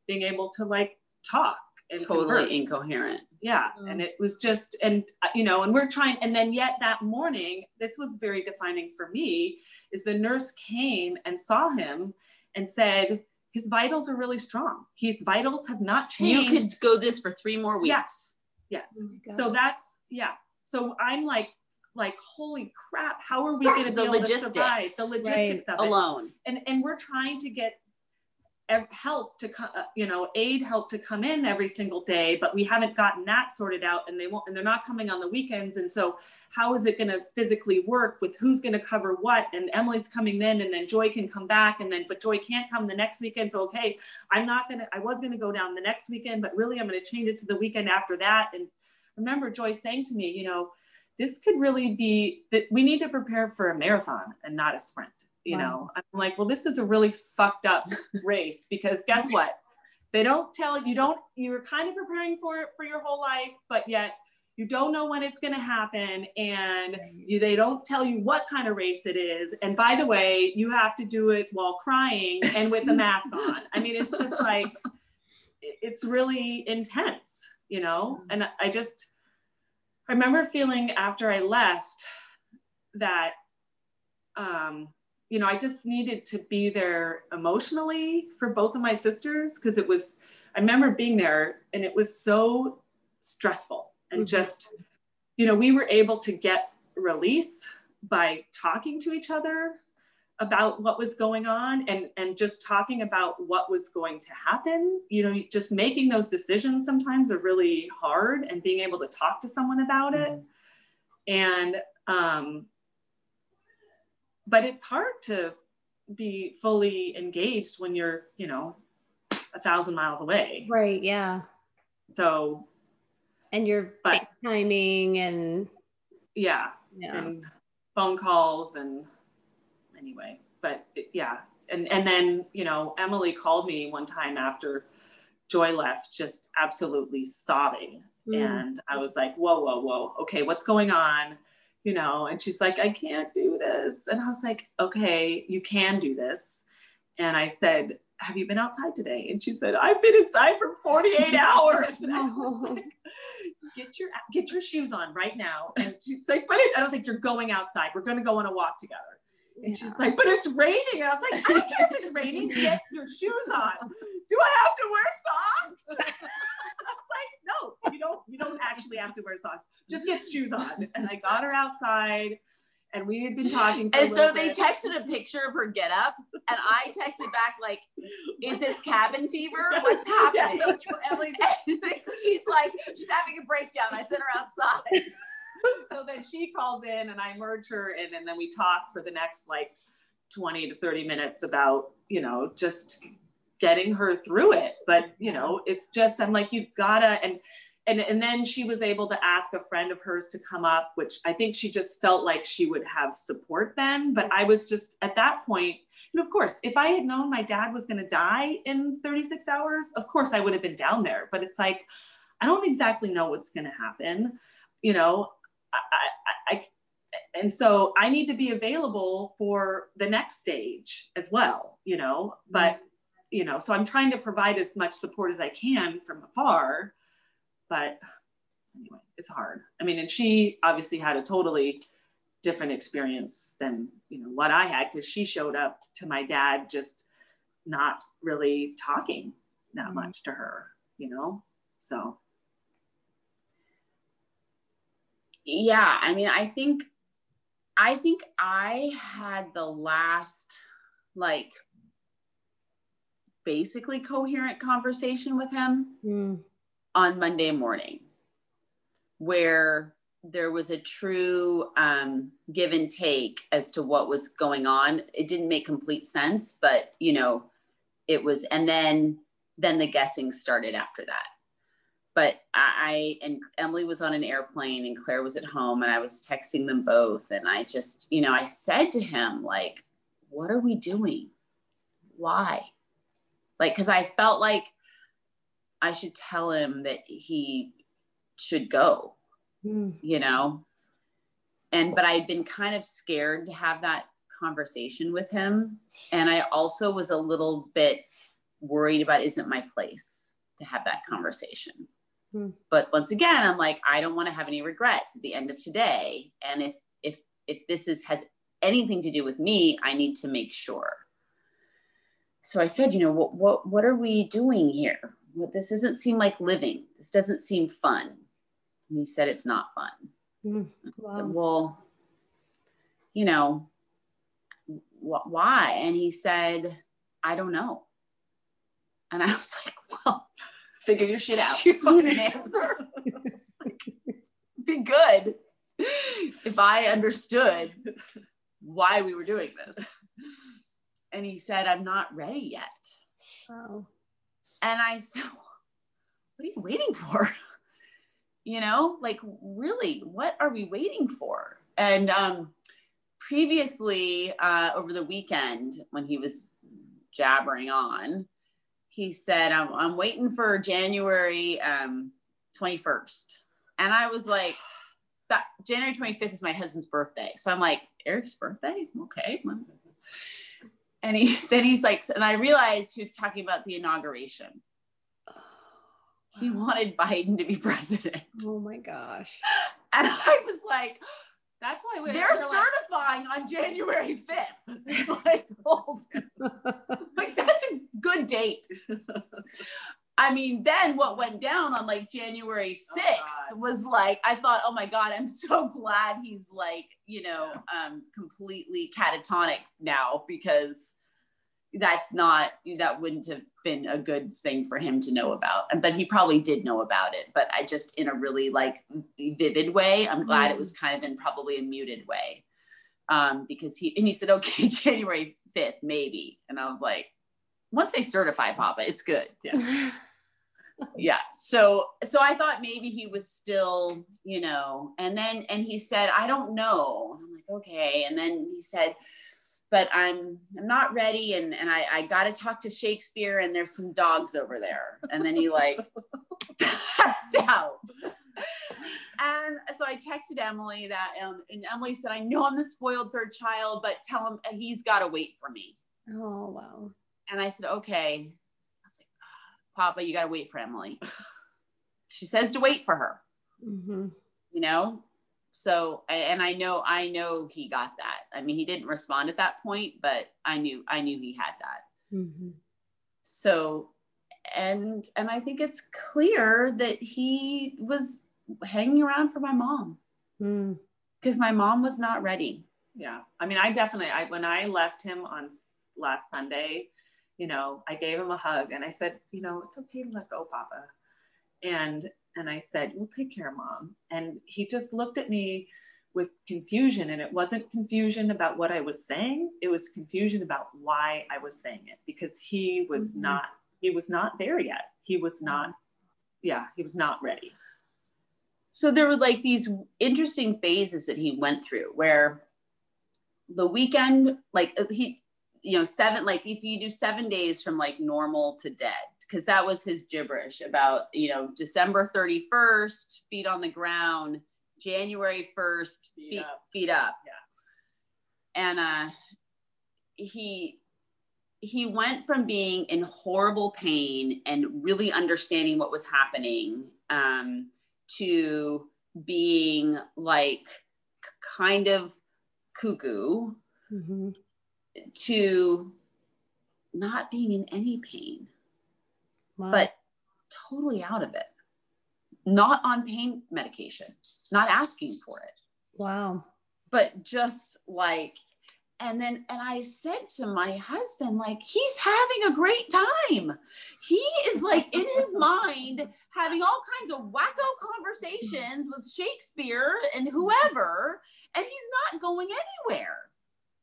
being able to like talk and totally converse. incoherent yeah mm. and it was just and uh, you know and we're trying and then yet that morning this was very defining for me is the nurse came and saw him and said his vitals are really strong. His vitals have not changed you could go this for three more weeks. Yes. Yes oh so that's yeah. So i'm like like holy crap how are we going to be able to survive the logistics right. of it? Alone. And and we're trying to get help to uh, you know, aid help to come in every single day, but we haven't gotten that sorted out and they won't, and they're not coming on the weekends. And so how is it going to physically work with who's going to cover what? And Emily's coming in and then Joy can come back and then, but Joy can't come the next weekend. So, okay, I'm not going to, I was going to go down the next weekend, but really I'm going to change it to the weekend after that. And remember Joy saying to me, you know, this could really be that we need to prepare for a marathon and not a sprint you wow. know i'm like well this is a really fucked up race because guess what? They don't tell you don't you're kind of preparing for it for your whole life but yet you don't know when it's going to happen and you, they don't tell you what kind of race it is and by the way you have to do it while crying and with a mask on. I mean it's just like it's really intense, you know? And I just, I remember feeling after I left that, um, you know, I just needed to be there emotionally for both of my sisters because it was, I remember being there and it was so stressful and mm-hmm. just, you know, we were able to get release by talking to each other about what was going on and and just talking about what was going to happen you know just making those decisions sometimes are really hard and being able to talk to someone about it mm-hmm. and um but it's hard to be fully engaged when you're you know a thousand miles away right yeah so and you're but, timing and yeah, yeah and phone calls and anyway, but yeah. And, and then, you know, Emily called me one time after Joy left, just absolutely sobbing. Mm. And I was like, whoa, whoa, whoa. Okay, what's going on? You know, and she's like, I can't do this. And I was like, okay, you can do this. And I said, have you been outside today? And she said, I've been inside for 48 hours. And I was like, get your get your shoes on right now. And she's like, but it, I was like, you're going outside. We're gonna go on a walk together. And she's like, but it's raining. And I was like, I don't care if it's raining. Get your shoes on. Do I have to wear socks? I was like, no, you don't. You don't actually have to wear socks. Just get shoes on. And I got her outside and we had been talking. and so they texted a picture of her get up, and I texted back like, "Is this cabin fever? What's happening?" Yeah, so she's like, she's having a breakdown. I sent her outside. so then she calls in, and I merge her in, and then we talk for the next like twenty to thirty minutes about you know just getting her through it. But you know, it's just I'm like, you gotta and and, and then she was able to ask a friend of hers to come up, which I think she just felt like she would have support then. But I was just at that point, and of course, if I had known my dad was going to die in 36 hours, of course I would have been down there. But it's like, I don't exactly know what's going to happen. You know, I, I, I and so I need to be available for the next stage as well, you know, but you know, so I'm trying to provide as much support as I can from afar but anyway, it's hard. I mean, and she obviously had a totally different experience than you know what I had because she showed up to my dad just not really talking that mm-hmm. much to her, you know. So yeah, I mean, I think I think I had the last like basically coherent conversation with him. Mm on Monday morning where there was a true um, give and take as to what was going on. It didn't make complete sense, but you know, it was, and then then the guessing started after that. But I and Emily was on an airplane and Claire was at home and I was texting them both. And I just, you know, I said to him, like, what are we doing? Why? Like, because I felt like I should tell him that he should go, mm. you know? And, but I'd been kind of scared to have that conversation with him. And I also was a little bit worried about isn't my place to have that conversation. Mm. But once again, I'm like, I don't want to have any regrets at the end of today. And if, if, if this is, has anything to do with me, I need to make sure. So I said, you know, what, what, what are we doing here? well, this doesn't seem like living. This doesn't seem fun. And he said, it's not fun. Mm, wow. Well, you know, wh- why? And he said, I don't know. And I was like, well, figure your shit out. You fucking answer. Be good if I understood why we were doing this. And he said, I'm not ready yet. Wow. And I said, What are you waiting for? you know, like, really, what are we waiting for? And um, previously, uh, over the weekend, when he was jabbering on, he said, I'm, I'm waiting for January um, 21st. And I was like, that January 25th is my husband's birthday. So I'm like, Eric's birthday? Okay and he then he's like and i realized he was talking about the inauguration he wanted Biden to be president. Oh my gosh. And I was like, That's why we, they're we're like, certifying on January 5th. It's like, hold like that's a good date. I mean, then what went down on like January 6th God. was like, I thought, oh my God, I'm so glad he's like, you know, um, completely catatonic now because that's not, that wouldn't have been a good thing for him to know about. But he probably did know about it, but I just in a really like vivid way. I'm glad it was kind of in probably a muted way. Um, because he, and he said, okay, January 5th, maybe. And I was like, once they certify Papa, it's good yeah so so i thought maybe he was still you know and then and he said i don't know and i'm like okay and then he said but i'm i'm not ready and and i i got to talk to shakespeare and there's some dogs over there and then he like passed out and so i texted emily that um, and emily said i know i'm the spoiled third child but tell him he's got to wait for me oh wow. and I said, okay. I was like, Papa, you got to wait for Emily. she says to wait for her, hmm you know? So, and I know, I know he got that. I mean, he didn't respond at that point, but I knew, I knew he had that. hmm So, and, and I think it's clear that he was hanging around for my mom Mm. because my mom was not ready. yeah i mean i definitely i when i left him on last sunday you know i gave him a hug and i said you know it's okay to let go papa. And and i said we'll take care of mom. And he just looked at me with confusion and it wasn't confusion about what i was saying. It was confusion about why i was saying it because he was Mhm. not he was not there yet. He was not yeah he was not ready. So there were like these interesting phases that he went through where the weekend like uh, he you know seven like if you do seven days from like normal to dead because that was his gibberish about you know december 31st feet on the ground january 1st Feet feet, up. feet up Yeah. and uh he he went from being in horrible pain and really understanding what was happening um, to being like kind of cuckoo hmm to not being in any pain, Wow. but totally out of it, not on pain medication, not asking for it. wow. but just like and then and i said to my husband like he's having a great time he is like in his mind having all kinds of wacko conversations with shakespeare and whoever and he's not going anywhere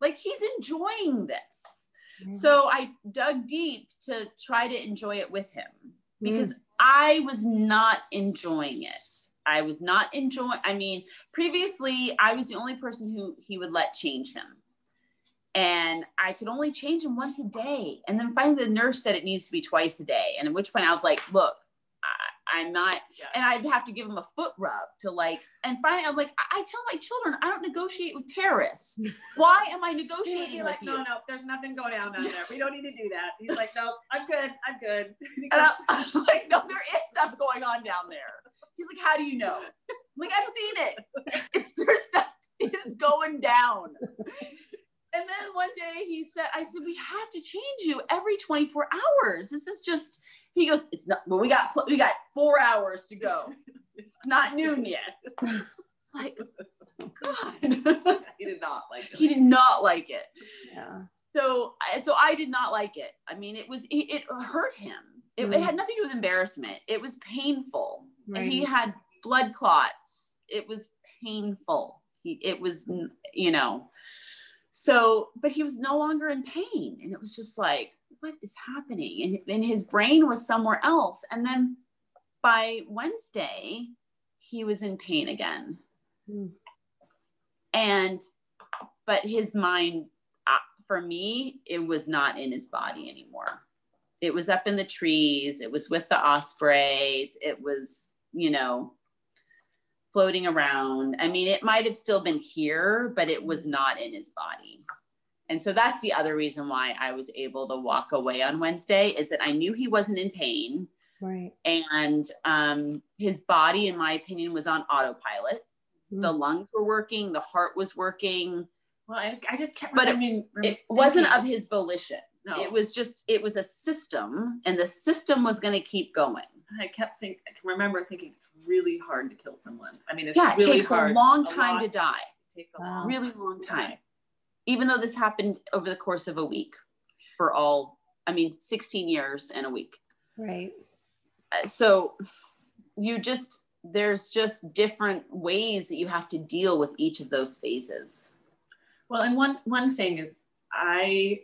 like he's enjoying this so i dug deep to try to enjoy it with him because mm. I was not enjoying it. I was not enjoying. I mean, previously I was the only person who he would let change him, and I could only change him once a day. And then finally, the nurse said it needs to be twice a day. And at which point I was like, "Look, I'm not." Yeah. And I'd have to give him a foot rub to like. And finally, I'm like, I, I tell my children I don't negotiate with terrorists. Why am I negotiating like, you? no, no, there's nothing going down down there. We don't need to do that. He's like, no, I'm good. I'm good. And I- I'm like, no, there is stuff going on down there. He's like, how do you know? I'm like, I've seen it. It's there's stuff is going down. And then one day he said, I said, we have to change you every 24 hours. This is just, he goes, it's not, well, we got, pl- we got four hours to go. It's not noon yet. It's like, God. he did not like it. he did not like it. yeah. So, I- so I did not like it. I mean, it was, it, it hurt him. It, it Mm. had nothing to do with embarrassment. It was painful. Right. He had blood clots. It was painful. He, it was, you know, so, but he was no longer in pain. And it was just like, what is happening? And, and his brain was somewhere else. And then by Wednesday, he was in pain again. Mm. And, but his mind, uh, for me, it was not in his body anymore. It was up in the trees. It was with the ospreys. It was, you know, floating around. I mean, it might have still been here, but it was not in his body. And so that's the other reason why I was able to walk away on Wednesday is that I knew he wasn't in pain. Right. And um, his body, in my opinion, was on autopilot. Mm. The lungs were working, the heart was working, Well, I, I just can't. But I it- mean, it wasn't of his volition. No, It was just, it was a system, and the system was going to keep going. I kept think. I can remember thinking it's really hard to kill someone. I mean, it's yeah, it really takes hard. a long time lot. to die. It takes a Wow. really long time. die. Even though this happened over the course of a week for all, I mean, 16 years and a week. Right. Uh, So you just, there's just different ways that you have to deal with each of those phases. Well, and one one thing is I,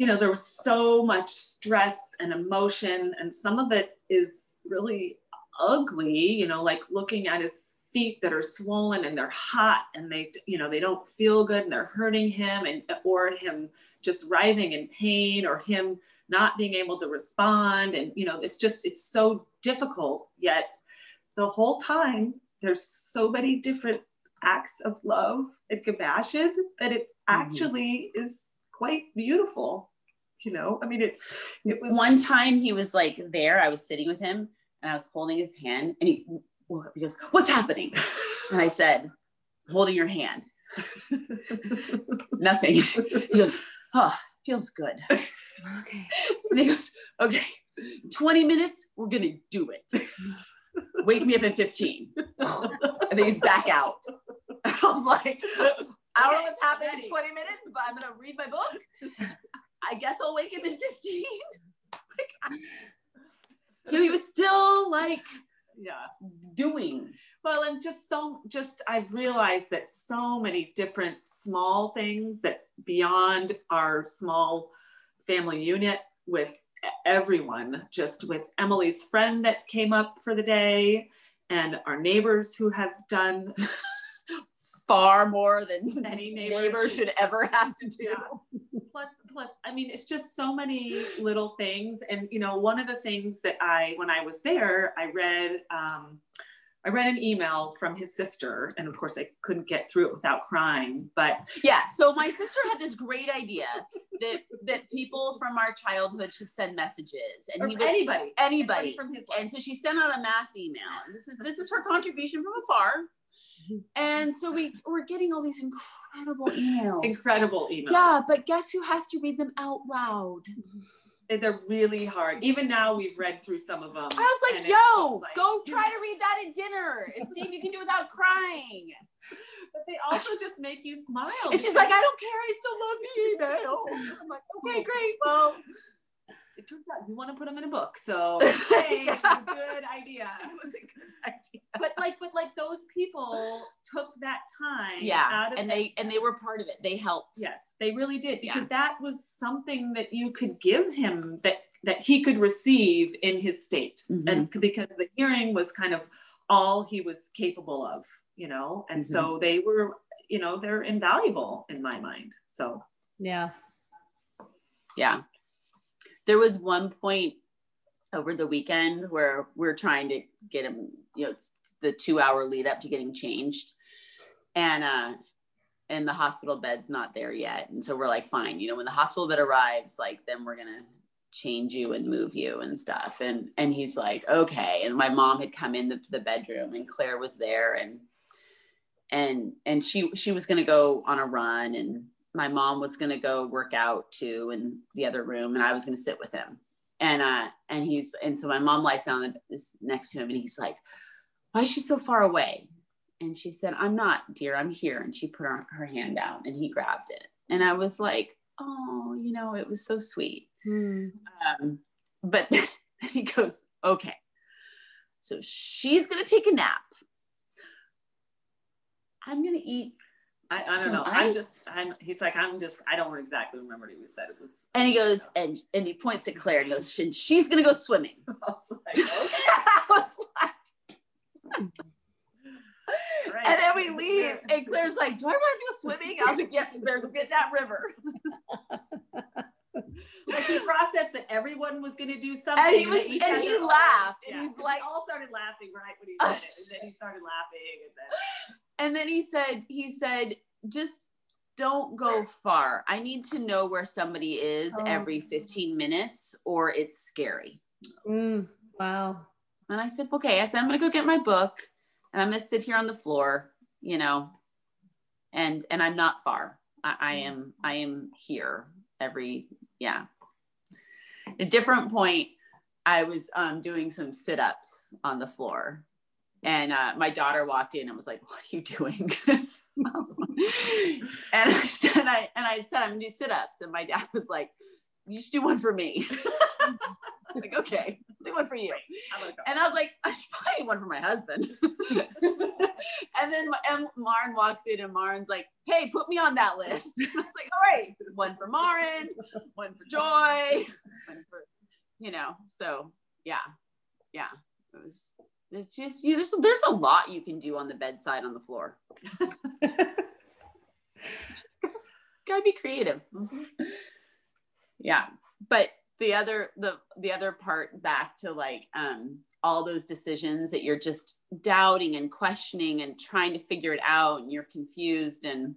you know, there was so much stress and emotion, and some of it is really ugly. You know, like looking at his feet that are swollen and they're hot, and they, you know, they don't feel good, and they're hurting him, and or him just writhing in pain, or him not being able to respond, and you know, it's just it's so difficult. Yet, the whole time there's so many different acts of love and compassion that it mm-hmm. actually is quite beautiful you know i mean it's it was One time he was like there, I was sitting with him and I was holding his hand and he woke up, he goes, What's happening? And I said, Holding your hand. Nothing. He goes, Oh, feels good. Okay. And he goes, Okay, 20 minutes, we're gonna do it. Wake me up in 15. And then he's back out. I was like, I don't know what's happening in 20 minutes, but I'm gonna read my book. I guess I'll wake him in 15. like, I- you know, he was still like yeah doing. well and just so just i've realized that so many different small things that beyond our small family unit with everyone just with emily's friend that came up for the day and our neighbors who have done Far more than Any neighbor neighbor should- should ever have to do. Yeah. plus plus i mean it's just so many little things and you know one of the things that i when i was there i read um, i read an email from his sister and of course i couldn't get through it without crying but Yeah. So my sister had this great idea that that people from our childhood should send messages, and would anybody anybody. from his life And so she sent out a mass email. And this is this is her contribution from afar. And so we we're getting all these incredible emails. incredible emails Yeah, but guess who has to read them out loud? they're really hard even now we've read through some of them I was like, yo, like- go try to read that at dinner and see if you can do it without crying. but they also just make you smile And she's like, I don't care, I still love the email. I'm like, okay, great. well it turns out you want to put them in a book so hey, Yeah. good idea That was a good idea. but like but like those people took that time Yeah, out of and they and they were part of it. They helped. yes they really did because Yeah. that was something that you could give him that that he could receive in his state Mhm. and because the hearing was kind of all he was capable of you know and so they were you know they're invaluable in my mind so Yeah. Yeah. There was one point over the weekend where we're trying to get him, you know, it's the two hour lead up to getting changed. And uh and the hospital bed's not there yet. And so we're like, fine, you know, when the hospital bed arrives, like then we're gonna change you and move you and stuff. And and he's like, okay. And my mom had come into the bedroom and Claire was there and and and she she was gonna go on a run and my mom was going to go work out too in the other room and I was going to sit with him. And uh and he's and so my mom lies down this next to him and he's like, "Why is she so far away?" And she said, "I'm not, dear. I'm here." And she put her, her hand out and he grabbed it. And I was like, "Oh, you know, it was so sweet." Hmm. Um but then he goes, "Okay. So she's going to take a nap. I'm going to eat I, I don't know. I'm just, I'm, he's like, I'm just, I don't exactly remember what he said. It was, And he goes, and and he points at Claire and goes, and she's gonna go swimming. I was like, okay, I was like, right. and then we leave, and Claire's like, "Do I want to go swimming?" I was like, "Yeah, you better go get that river." like he processed that everyone was going to do something. And he was- each and he laughed, and yeah, he's we like- all started laughing right when he said it, and then he started laughing, and then And then he said, "He said, just don't go far. I need to know where somebody is Oh. every 15 minutes, or it's scary." Mm. Wow. And I said, okay. I said, I'm going to go get my book and I'm going to sit here on the floor, you know, and, and I'm not far. I, I am, I am here every, yeah. At a different point, I was um, doing some sit-ups on the floor and uh, my daughter walked in and was like, what are you doing? and I said, I, and I said, I'm gonna do sit-ups. And my dad was like, you should do one for me. I was like, okay, do one for you. And I was like, I should probably do one for my husband. and then and Marin walks in and Marin's like, hey, put me on that list. I was like, all right, one for Marin, one for Joy, one for, you know, so yeah, yeah. It was it's just you there's there's a lot you can do on the bedside on the floor. Gotta be creative. Mm-hmm. Yeah. But the other the the other part back to like um all those decisions that you're just doubting and questioning and trying to figure it out and you're confused and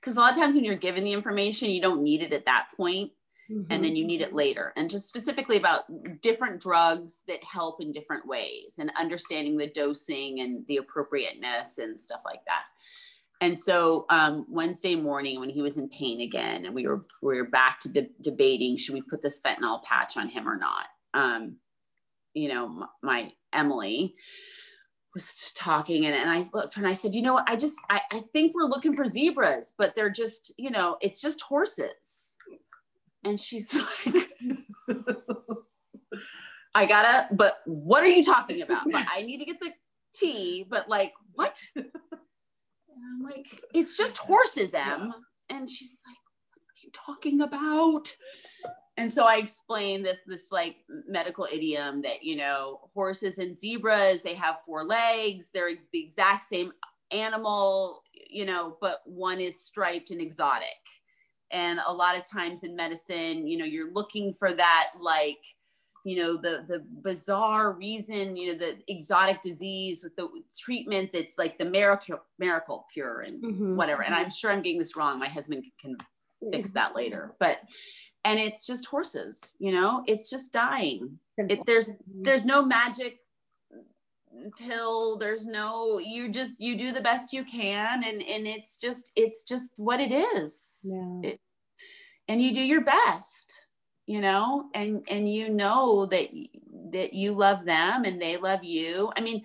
because a lot of times when you're given the information you don't need it at that point mm-hmm. and then you need it later and just specifically about different drugs that help in different ways and understanding the dosing and the appropriateness and stuff like that and so um, Wednesday morning, when he was in pain again, and we were we were back to de- debating should we put this fentanyl patch on him or not. Um, you know, my, my Emily was talking and, and I looked and I said, you know what, I just I, I think we're looking for zebras, but they're just, you know, it's just horses. And she's like, I gotta, but what are you talking about? But I need to get the tea, but like, what? And I'm like, it's just horses, Em. And she's like, what are you talking about? And so I explained this, this like medical idiom that, you know, horses and zebras, they have four legs. They're the exact same animal, you know, but one is striped and exotic. And a lot of times in medicine, you know, you're looking for that like, you know the the bizarre reason you know the exotic disease with the treatment that's like the miracle miracle cure and mm-hmm. whatever and i'm sure i'm getting this wrong my husband can fix mm-hmm. that later but and it's just horses you know it's just dying it, there's mm-hmm. there's no magic pill there's no you just you do the best you can and and it's just it's just what it is. Yeah. It, and you do your best you know and and you know that that you love them and they love you. I mean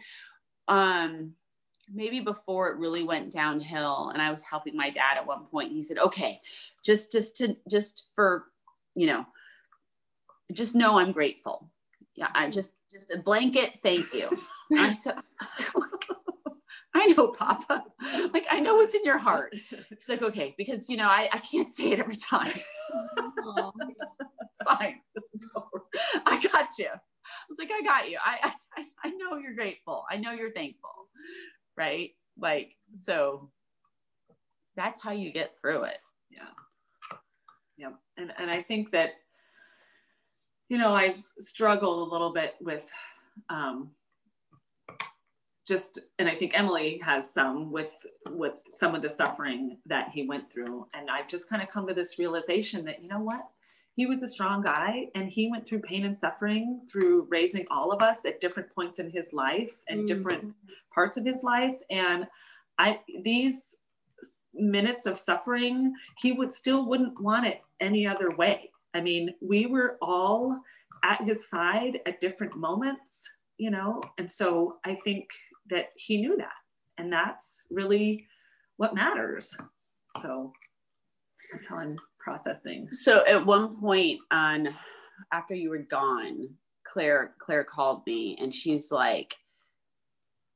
um maybe before it really went downhill and i was helping my dad at one point he said okay just just to just for you know just know i'm grateful. Yeah i just just a blanket thank you i said I know, Papa. Like, I know what's in your heart. He's like, okay, because you know, I, I can't say it every time. it's fine. I got you. I was like, I got you. I, I I know you're grateful. I know you're thankful. Right? Like, so that's how you get through it. Yeah. Yeah. And and I think that, you know, I've struggled a little bit with um just and i think emily has some with with some of the suffering that he went through. And i've just kind of come to this realization that you know what? He was a strong guy and he went through pain and suffering through raising all of us at different points in his life and mm. different parts of his life. And i these minutes of suffering he would still wouldn't want it any other way. I mean we were all at his side at different moments you know? And so i think that he knew that. And that's really what matters. So that's how I'm processing. So at one point on after you were gone, Claire Claire called me and she's like,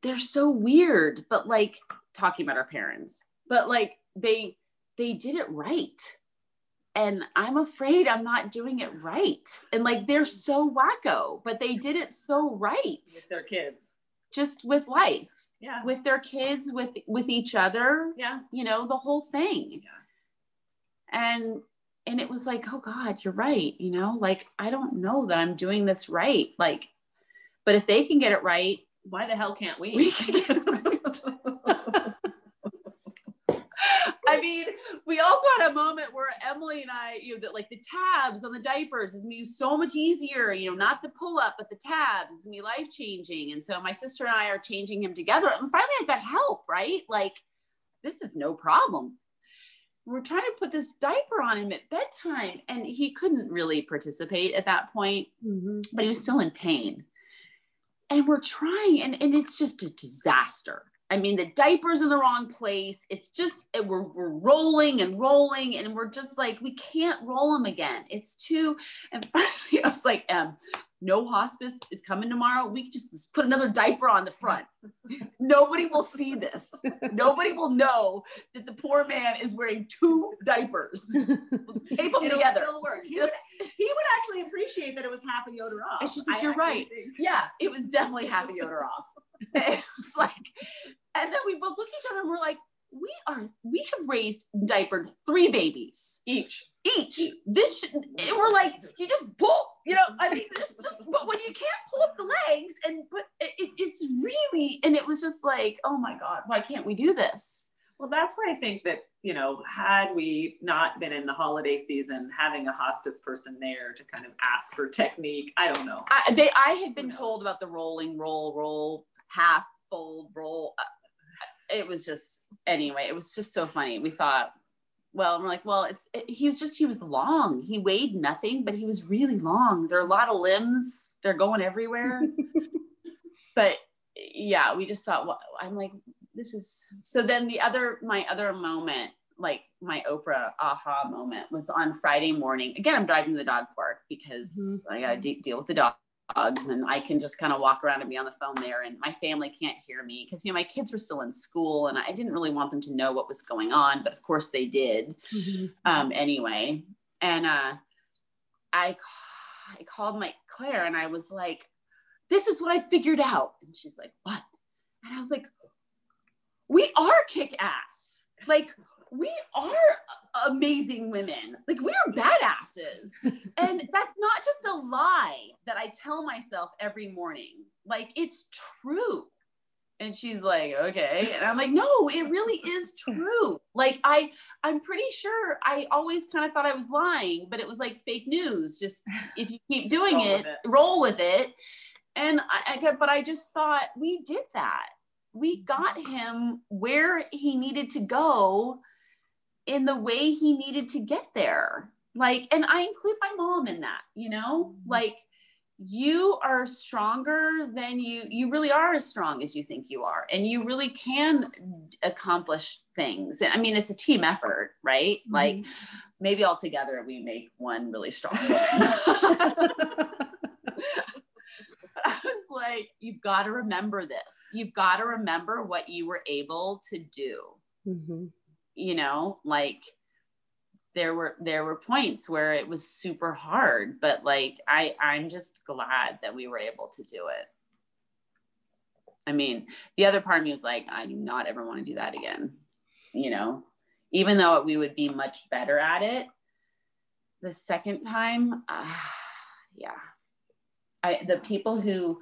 they're so weird, but like talking about our parents, but like they they did it right. And I'm afraid I'm not doing it right. And like they're so wacko, but they did it so right. With their kids just with life yeah. with their kids with with each other yeah. you know the whole thing. Yeah. and and it was like oh god you're right you know like i don't know that i'm doing this right like but if they can get it right why the hell can't we, we can get it right. I mean, mean, we also had a moment where Emily and I, you know, that like the tabs on the diapers is me so much easier, you know, not the pull up, but the tabs is me life changing. And so my sister and I are changing him together. And finally I got help, right? Like, this is no problem. We're trying to put this diaper on him at bedtime, and he couldn't really participate at that point, mm-hmm. but he was still in pain. And we're trying, and, and it's just a disaster I mean, the diaper's in the wrong place. It's just, we're, we're rolling and rolling, and we're just like, we can't roll them again. It's too, and finally I was like, um, no hospice is coming tomorrow. We just, just put another diaper on the front. Nobody will see this. Nobody will know that the poor man is wearing two diapers. We'll just tape them It'll together. Still work. He, would, he would actually appreciate that it was half a yoder off. It's just like, you're right. Think. Yeah, it was definitely half a yoder off. it was like, and then we both look at each other and we're like, we are, we have raised diapered three babies each. Each. This should, and we're like, you just pull, you know, I mean, it's just, but when you can't pull up the legs and, but it, it's really, and it was just like, oh my God, why can't we do this? Well, that's why I think that, you know, had we not been in the holiday season, having a hospice person there to kind of ask for technique, I don't know. I, they, I had been told about the rolling, roll, roll, half fold, roll. It was just anyway it was just so funny. We thought well we're like well it's it, he was just he was long. He weighed nothing but he was really long. There are a lot of limbs. They're going everywhere. But yeah we just thought well, i'm like this is so then the other my other moment like my oprah aha moment was on friday morning. Again i'm driving to the dog park because mm-hmm. i gotta de- deal with the dog dogs and I can just kind of walk around and be on the phone there and my family can't hear me because you know my kids were still in school and I didn't really want them to know what was going on but of course they did mm-hmm. um, anyway. And uh, I I called my Claire and I was like this is what I figured out. And she's like what? And I was like we are kick ass like we are amazing women. Like we're badasses. and that's not just a lie that I tell myself every morning. Like it's true. And she's like, okay. And I'm like, no, it really is true. Like I, I'm pretty sure I always kind of thought I was lying, but it was like fake news. Just if you keep doing it, it, roll with it. And I, I, but I just thought we did that. We got him where he needed to go in the way he needed to get there. Like, and I include my mom in that, you know, mm-hmm. like you are stronger than you, you really are as strong as you think you are. And you really can accomplish things. And I mean, it's a team effort, right? Mm-hmm. Like maybe all together we make one really strong. I was like, you've got to remember this. You've got to remember what you were able to do. Mm-hmm you know like there were there were points where it was super hard but like i i'm just glad that we were able to do it. I mean the other part of me was like i do not ever want to do that again you know? Even though we would be much better at it the second time uh, yeah. I the people who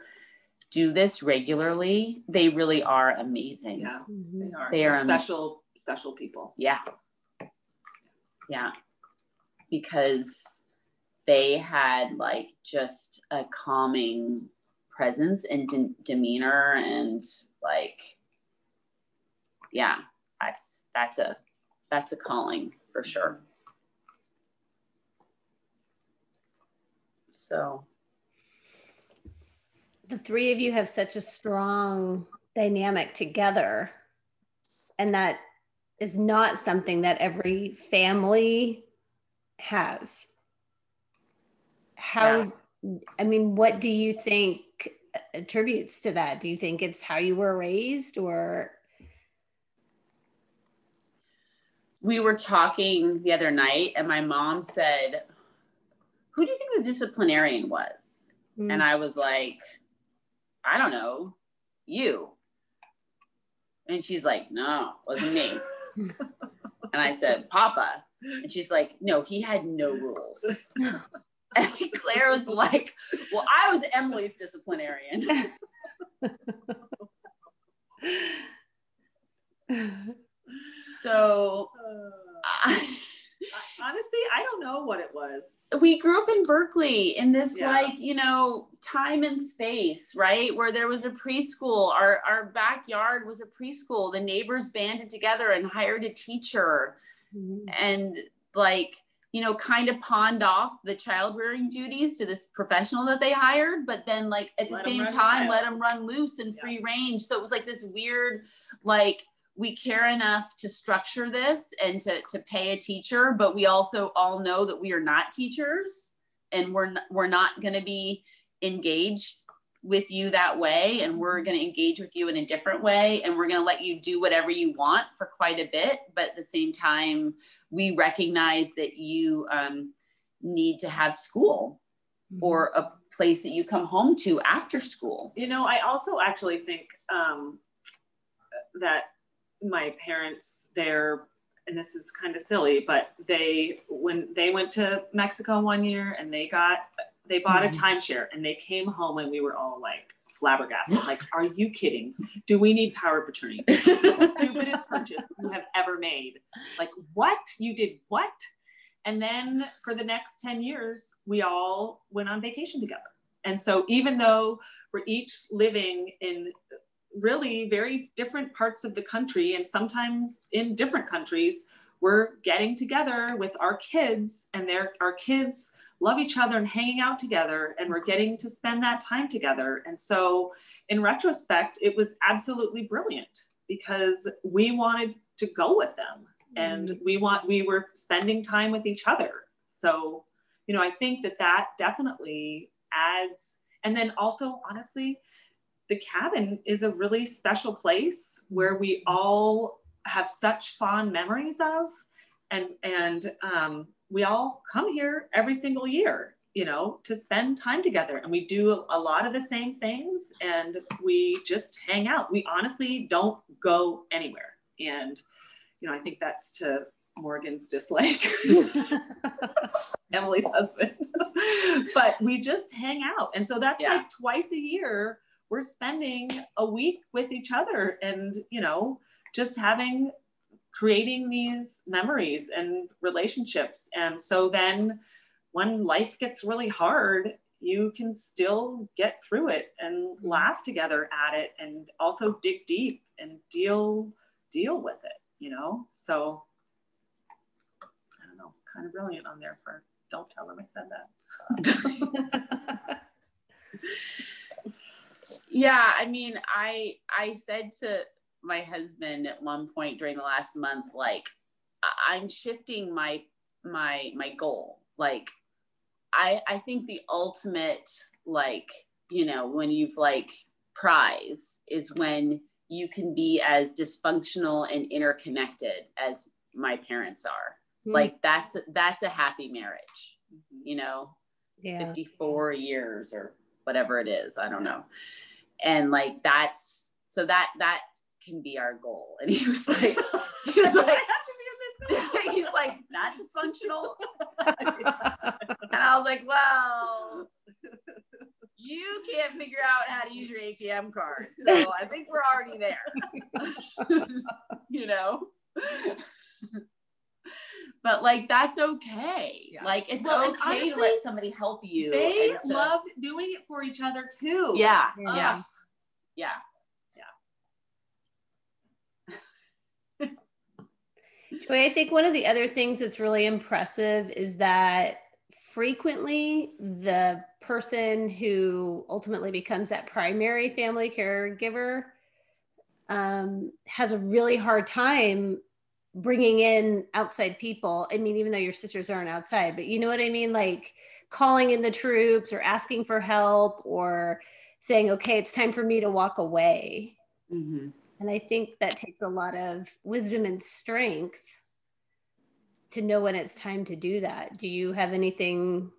do this regularly they really are amazing. Yeah they are. They are special special people. Yeah. Yeah. Because they had like just a calming presence and de- demeanor and like yeah that's that's a that's a calling for sure so the three of you have such a strong dynamic together and that is not something that every family has. How, yeah. I mean, what do you think attributes to that? Do you think it's how you were raised or? We were talking the other night, and my mom said, Who do you think the disciplinarian was? Mm. And I was like, I don't know, you. And she's like, No, wasn't me. and I said, Papa. And she's like, no, he had no rules. and Claire was like, well, I was Emily's disciplinarian. so honestly, I don't know what it was. We grew up in Berkeley in this Yeah. like, you know, time and space, right? Where there was a preschool. Our our backyard was a preschool. The neighbors banded together and hired a teacher mm-hmm. and like, you know, kind of pawned off the child rearing duties to this professional that they hired, but then like at Let the same time let them run loose and Yeah. free range. So it was like this weird like we care enough to structure this and to, to pay a teacher, but we also all know that we are not teachers and we're, we're not going to be engaged with you that way. And we're going to engage with you in a different way. And we're going to let you do whatever you want for quite a bit. But at the same time, we recognize that you um, need to have school or a place that you come home to after school. You know, I also actually think um, that my parents, they're, and this is kind of silly, but they, when they went to Mexico one year and they got, they bought a timeshare and they came home and we were all like flabbergasted. Like, are you kidding? Do we need power of attorney? This is the stupidest purchase you have ever made. Like, what? You did what? And then for the next 10 years, we all went on vacation together. And so even though we're each living in really very different parts of the country and sometimes in different countries, we're getting together with our kids and their our kids love each other and hanging out together and we're getting to spend that time together. And so in retrospect, it was absolutely brilliant because we wanted to go with them and mm-hmm. we want we were spending time with each other so you know i think that that definitely adds and then also honestly the cabin is a really special place where we all have such fond memories of and and um, we all come here every single year you know to spend time together and we do a lot of the same things and we just hang out we honestly don't go anywhere and you know i think that's to morgan's dislike Emily's husband. but we just hang out. And so that's Yeah. like twice a year we're spending a week with each other and, you know, just having creating these memories and relationships. And so then when life gets really hard, you can still get through it and mm-hmm. laugh together at it and also dig deep and deal deal with it, you know? So I don't know, kind of brilliant on their part. Don't tell them I said that. Yeah, I mean, I I said to my husband at one point during the last month, like I'm shifting my my my goal. Like I I think the ultimate like you know when you've like prize is when you can be as dysfunctional and interconnected as my parents are. Hmm. Like that's that's a happy marriage. Mm-hmm. You know, yeah. 54 years or whatever it is i don't know and like that's so that that can be our goal. And he was like he was I like have to be in this group. he's like not dysfunctional? And i was like well you can't figure out how to use your atm card so i think we're already there. You know but like that's okay Yeah. like it's Well, and okay to let somebody help you They and to- love doing it for each other too. yeah Yeah. yeah yeah Joy, I think one of the other things that's really impressive is that frequently the person who ultimately becomes that primary family caregiver um, has a really hard time bringing in outside people. I mean, even though your sisters aren't outside, but you know what I mean? Like calling in the troops or asking for help or saying, okay, it's time for me to walk away. mm-hmm. And I think that takes a lot of wisdom and strength to know when it's time to do that. Do you have anything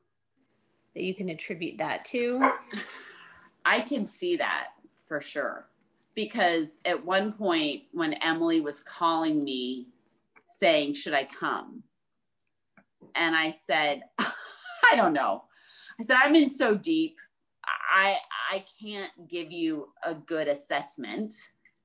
that you can attribute that to? I can see that for sure. Because at one point, when Emily was calling me saying, Should I come? And I said, I don't know. I said, I'm in so deep. I I can't give you a good assessment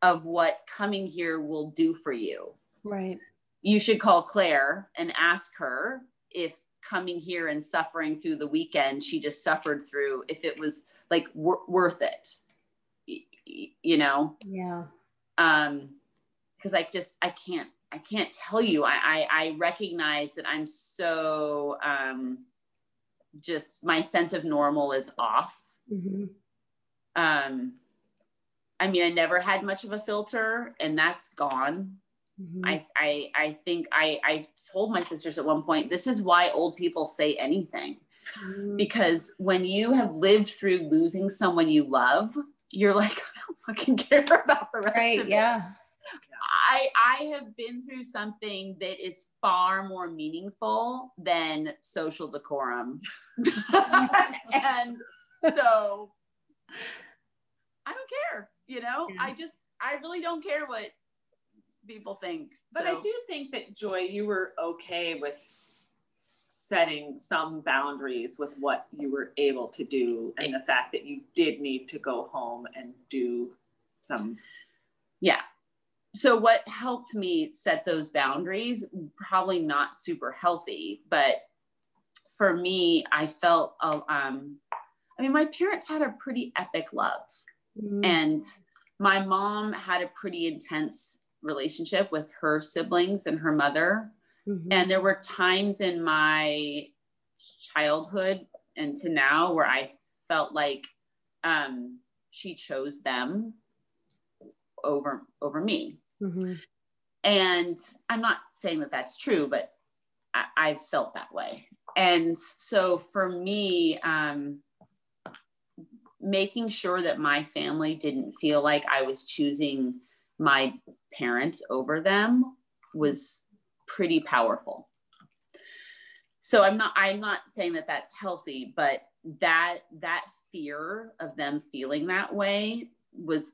of what coming here will do for you. Right. you should call Claire and ask her if coming here and suffering through the weekend she just suffered through, if it was like w- worth it, y- you know? Yeah. Um, because I just, I can't, I can't tell you. I, I, I recognize that I'm so, um, just my sense of normal is off. Mm-hmm. Um, I mean, I never had much of a filter, and that's gone. Mm-hmm. I, I, I think I, I told my sisters at one point, this is why old people say anything, Mhm. because when you have lived through losing someone you love, you're like, I don't fucking care about the rest Right. of it. I, I have been through something that is far more meaningful than social decorum. and so I don't care, you know, Yeah. I just, I really don't care what people think. But So- I do think that Joy, you were okay with setting some boundaries with what you were able to do and the fact that you did need to go home and do some Yeah. So what helped me set those boundaries, probably not super healthy, but for me, I felt, uh, um, I mean, my parents had a pretty epic love. Mhm. And my mom had a pretty intense relationship with her siblings and her mother. Mhm. And there were times in my childhood and to now where I felt like um, she chose them over over me. Mhm. And I'm not saying that that's true, but I, I felt that way. And so for me, um, making sure that my family didn't feel like I was choosing my parents over them was pretty powerful. So I'm not I'm not saying that that's healthy, but that that fear of them feeling that way was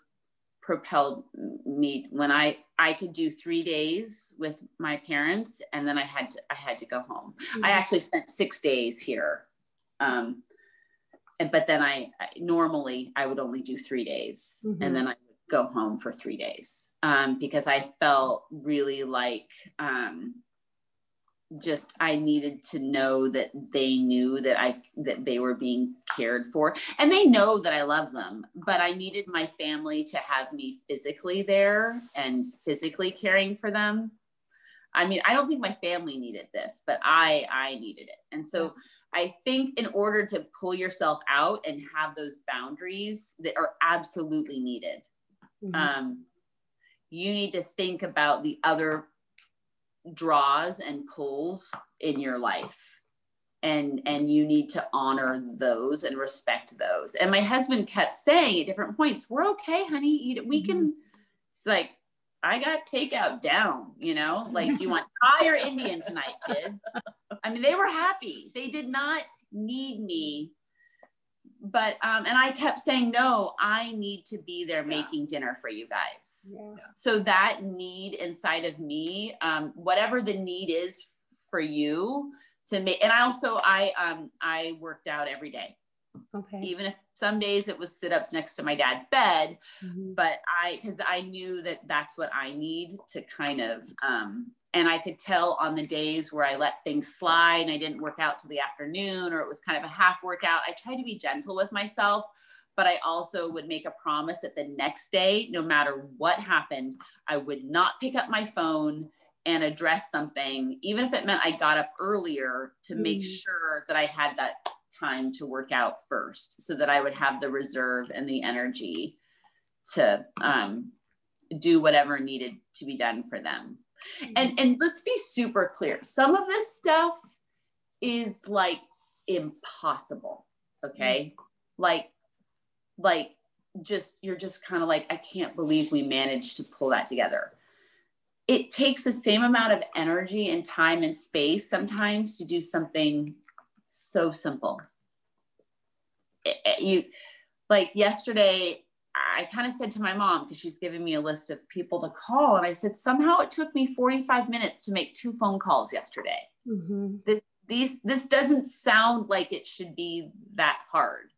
propelled me when I I could do 3 days with my parents and then I had to I had to go home. I actually spent 6 days here. Um and but then I, I normally I would only do 3 days Mhm. and then I would go home for 3 days. Um because I felt really like um just I needed to know that they knew that I that they were being cared for and they know that I love them but I needed my family to have me physically there and physically caring for them. I mean I don't think my family needed this but I I needed it. And so I think in order to pull yourself out and have those boundaries that are absolutely needed Mhm. um, you need to think about the other draws and pulls in your life. And and you need to honor those and respect those. And my husband kept saying at different points we're okay honey. You, we can mm-hmm. it's like i got takeout down you know? Like do you want thai or indian tonight kids? I mean they were happy. They did not need me but um and i kept saying no i need to be there Yeah. making dinner for you guys Yeah. so that need inside of me um, whatever the need is for you to make and i also i um i worked out every day Okay. even if some days it was sit-ups next to my dad's bed Mhm. but i because i knew that that's what i need to kind of um and i could tell on the days where i let things slide and i didn't work out till the afternoon or it was kind of a half workout i tried to be gentle with myself but i also would make a promise that the next day no matter what happened i would not pick up my phone and address something even if it meant i got up earlier to make Mm. sure that i had that time to work out first so that i would have the reserve and the energy to um, do whatever needed to be done for them Mm-hmm. and and let's be super clear. Some of this stuff is like impossible okay? Mm-hmm. Like like just you're just kind of like i can't believe we managed to pull that together. It takes the same amount of energy and time and space sometimes to do something so simple. It- it- you like yesterday I kind of said to my mom because she's giving me a list of people to call, and I said somehow it took me 45 minutes to make two phone calls yesterday. Mhm. This these this doesn't sound like it should be that hard,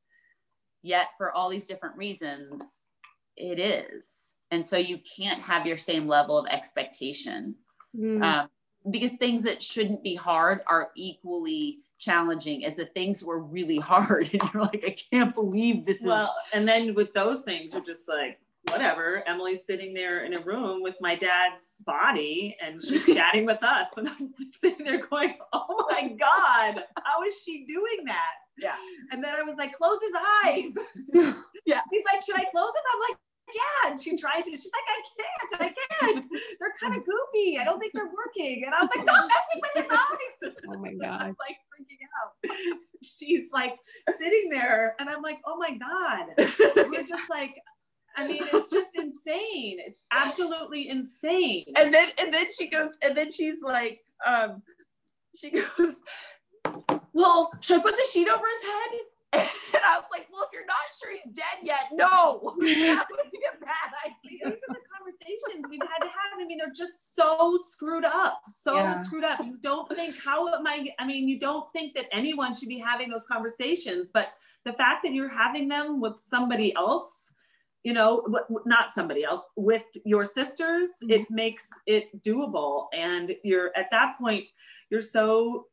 yet for all these different reasons, it is. And so you can't have your same level of expectation. Mm. Um, because things that shouldn't be hard are equally challenging as the things were really hard and you're like i can't believe this well, is and then with those things, you're just like, whatever. Emily's sitting there in a room with my dad's body and she's chatting with us. And I'm sitting there going, oh my God, how is she doing that? yeah And then I was like, close his eyes. Yeah. He's like, should I close them? I'm like, yeah. And she tries it. She's like, I can't. I can't. They're kind of goopy. I don't think they're working. And I was like, stop messing with his eyes. Oh my I'm God. like freaking out. She's like sitting there, and I'm like, oh my God. We're just like, I mean, it's just insane. It's absolutely insane. and then and then she goes and then she's like um she goes well should i put the sheet over his head and i was like well if you're not sure he's dead yet no that would bad idea These are the conversations we've had to have. I mean, they're just so screwed up, so Yeah. screwed up. You don't think how am I? I mean, you don't think that anyone should be having those conversations, but the fact that you're having them with somebody else, you know, not somebody else, with your sisters, mm-hmm. it makes it doable. And you're at that point, you're so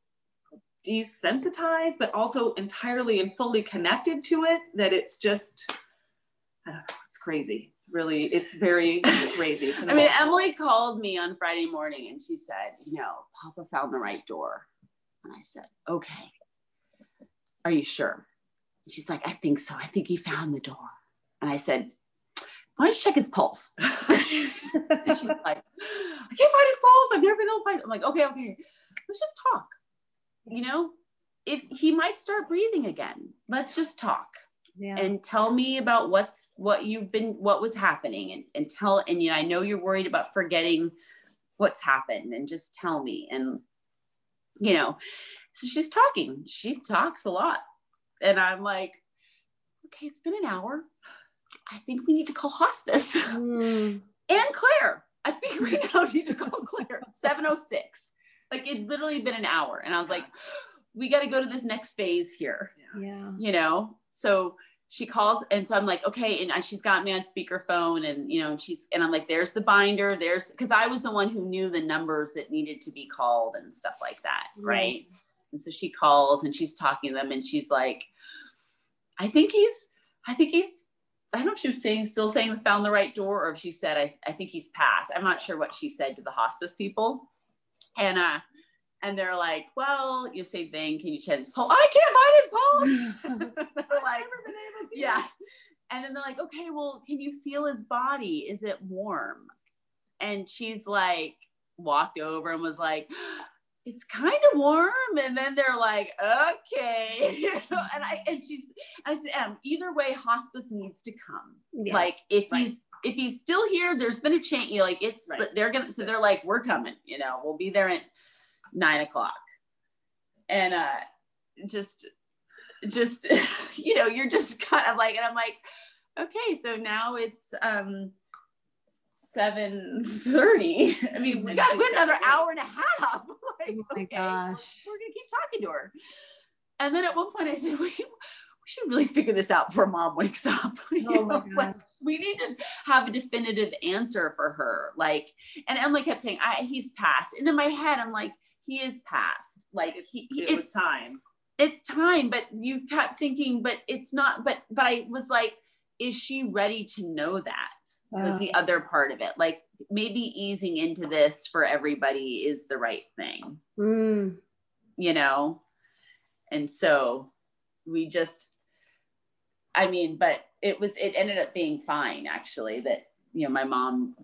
desensitized, but also entirely and fully connected to it that it's just, I don't know, it's crazy. Really, it's very crazy. I mean emily called me on friday morning and she said you know papa found the right door and i said okay are you sure and she's like i think so i think he found the door and i said why don't you check his pulse And she's like, I can't find his pulse. I've never been able to find. it." I'm like, okay, okay, let's just talk. You know, if he might start breathing again, let's just talk Yeah. and tell me about what's what you've been, what was happening, and and tell. And you know, I know you're worried about forgetting what's happened, and just tell me. And you know, so she's talking. She talks a lot, and I'm like, okay, it's been an hour. I think we need to call hospice Mm. and Claire. I think we now need to call Claire. 706. Like it literally been an hour. And I was like, we got to go to this next phase here, Yeah. you know? So she calls. And so I'm like, okay. And she's got me on speakerphone and, you know, and she's, and I'm like, there's the binder. There's, cause I was the one who knew the numbers that needed to be called and stuff like that. Right. Right. And so she calls and she's talking to them and she's like, I think he's, I think he's, I don't know if she was saying, still saying found the right door, or if she said, I, I think he's passed. I'm not sure what she said to the hospice people. And uh, and they're like, well, you same thing. Can you check his pulse? I can't find his pulse. they're like, never been able to. yeah. And then they're like, okay, well, can you feel his body? Is it warm? And she's like, walked over and was like, it's kind of warm. And then they're like, okay. You know, and I and she's I said, Em, either way, hospice needs to come. Yeah. Like if Right. he's if he's still here, there's been a change. You know, like it's Right. they're gonna so they're like, we're coming, you know, we'll be there at nine o'clock. And uh just just you know, you're just kind of like, and I'm like, okay, so now it's um 7:30. I mean, we got got got another hour and a half. like, Oh my okay, gosh. we're gonna keep talking to her. And then at one point I said, we, we should really figure this out before mom wakes up. Oh my know, like, we need to have a definitive answer for her. Like, and Emily kept saying, I, he's passed. And in my head, I'm like, he is passed. Like It's, he, he- it was it's time. it's time, but you kept thinking, but it's not, but but I was like, is she ready to know that? Was Uh, the other part of it. Like maybe easing into this for everybody is the right thing mm. you know and so we just i mean but it was it ended up being fine actually that you know my mom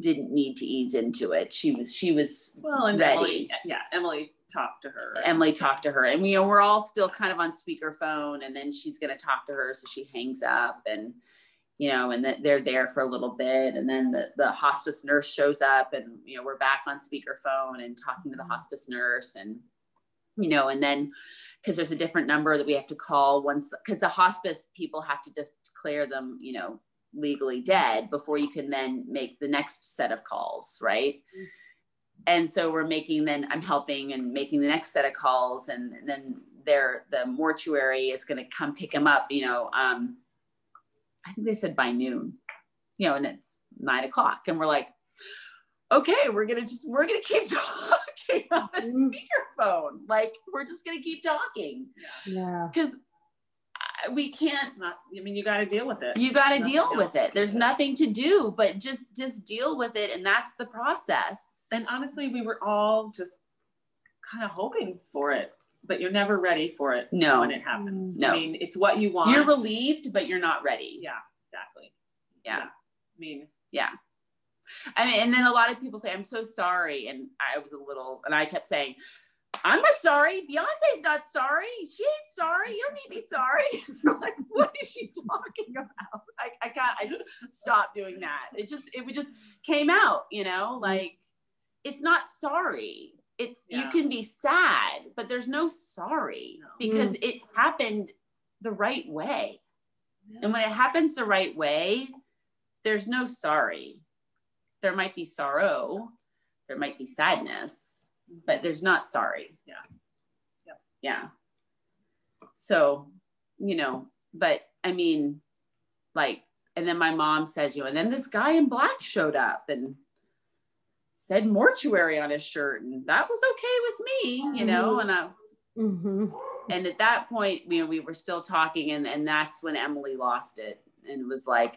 didn't need to ease into it she was she was Well, and ready. Emily, yeah, Emily talked to her. emily talked to her and you know we're all still kind of on speakerphone and then she's going to talk to her so she hangs up and you know and that they're there for a little bit and then the, the hospice nurse shows up and you know we're back on speakerphone and talking to the hospice nurse and you know and then because there's a different number that we have to call once because the hospice people have to declare them you know legally dead before you can then make the next set of calls right and so we're making then i'm helping and making the next set of calls and, then they're the mortuary is going to come pick him up you know um i think they said by noon you know and it's nine o'clock and we're like okay, we're gonna just we're gonna keep talking on the Mhm. speakerphone. Like we're just gonna keep talking Yeah. because we can't. Not, I mean, you got to deal with it. You got to deal with it. There's nothing to do but just just deal with it, and that's the process. And honestly, we were all just kind of hoping for it, but you're never ready for it No. when it happens. No. I mean, it's what you want. You're relieved, but you're not ready. Yeah, exactly. Yeah. I mean, yeah I mean, and then a lot of people say, I'm so sorry. And I was a little, and I kept saying, I'm not sorry. Beyonce's not sorry. She ain't sorry. You don't need to be sorry. like, what is she talking about? I, I got, I stopped doing that. It just, it would just came out, you know, mm-hmm. like it's not sorry. It's, you can be sad, but there's no sorry No. because mm. it happened the right way. And when it happens the right way, there's no sorry. There might be sorrow, there might be sadness, but there's not sorry. Yeah. Yep. Yeah. So, you know, but I mean, like, and then my mom says, you know, and then this guy in black showed up and said mortuary on his shirt, and that was okay with me, you know, Mhm. and I was hmm and at that point you know we were still talking and and that's when emily lost it and was like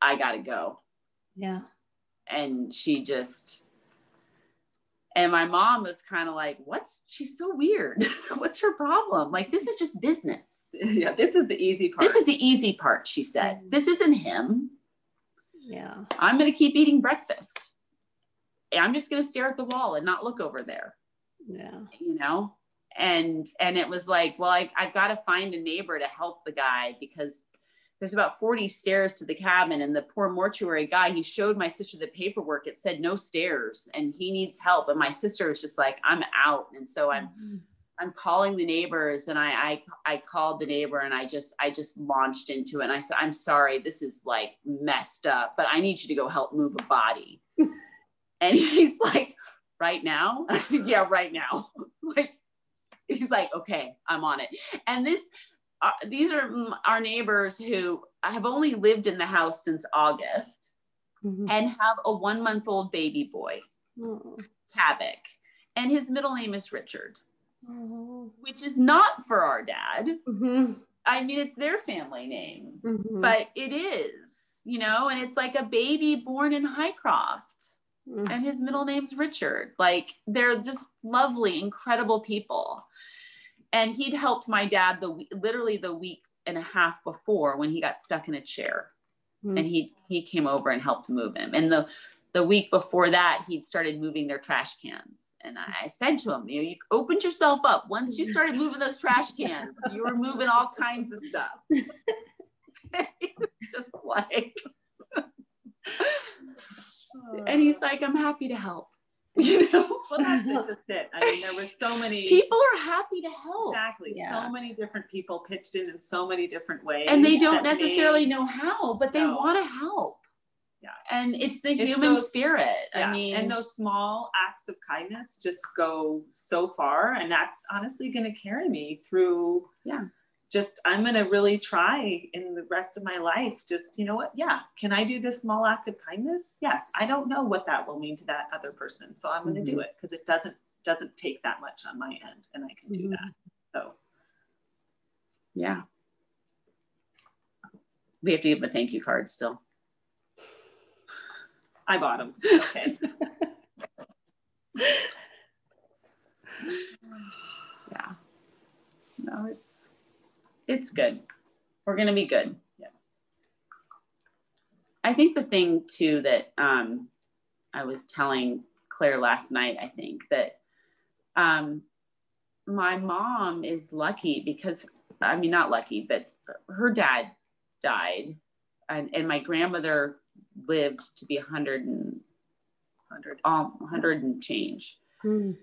i gotta go Yeah. and she just and my mom was kind of like what's she's so weird. What's her problem? Like this is just business. Yeah, this is the easy part. this is the easy part she said. Mm-hmm. This isn't him. Yeah. i'm gonna keep eating breakfast. I'm just gonna stare at the wall and not look over there. Yeah. you know? And and it was like well I, i've got to find a neighbor to help the guy because there's about 40 stairs to the cabin and the poor mortuary guy he showed my sister the paperwork. It said no stairs and he needs help. And my sister was just like i'm out. And so i'm Mhm. i'm calling the neighbors and I, I i called the neighbor and i just i just launched into it. And i said i'm sorry this is like messed up but i need you to go help move a body. And he's like right now? I said yeah right now. Like he's like okay i'm on it. And this uh, these are mm, our neighbors who have only lived in the house since august Mhm. and have a one month old baby boy. Kavik, and his middle name is richard Oh. which is not for our dad Mhm. I mean, it's their family name, Mhm. but it is, you know, and it's like a baby born in Highcroft Mhm. and his middle name's Richard. Like they're just lovely, incredible people. And he'd helped my dad the literally the week and a half before when he got stuck in a chair Mhm. and he he came over and helped move him. And the the week before that, he'd started moving their trash cans. And I, I said to him, you know, you opened yourself up. Once you started moving those trash cans, you were moving all kinds of stuff. Just like, and he's like, I'm happy to help. You know, well, that's it, just it. I mean, there was so many people are happy to help. exactly Yeah. so many different people pitched in in so many different ways, And they don't necessarily made- know how, but they No. want to help. Yeah. And it's the It's human those- spirit. Yeah, I mean, and those small acts of kindness just go so far, and that's honestly going to carry me through. Yeah. Just I'm going to really try in the rest of my life. Just you know what? Yeah, can I do this small act of kindness? Yes. I don't know what that will mean to that other person, so I'm going to do Mm-hmm. it because it doesn't doesn't take that much on my end, and I can do Mhm. that. So yeah. We have to give a thank you card still. I bought them. Okay. Yeah. No, it's it's good. We're gonna be good. Yeah. I think the thing too that um I was telling Claire last night, I think that um my mom is lucky because I mean not lucky, but her dad died and, and my grandmother lived to be 100 and 100 um, 100 and change Mhm.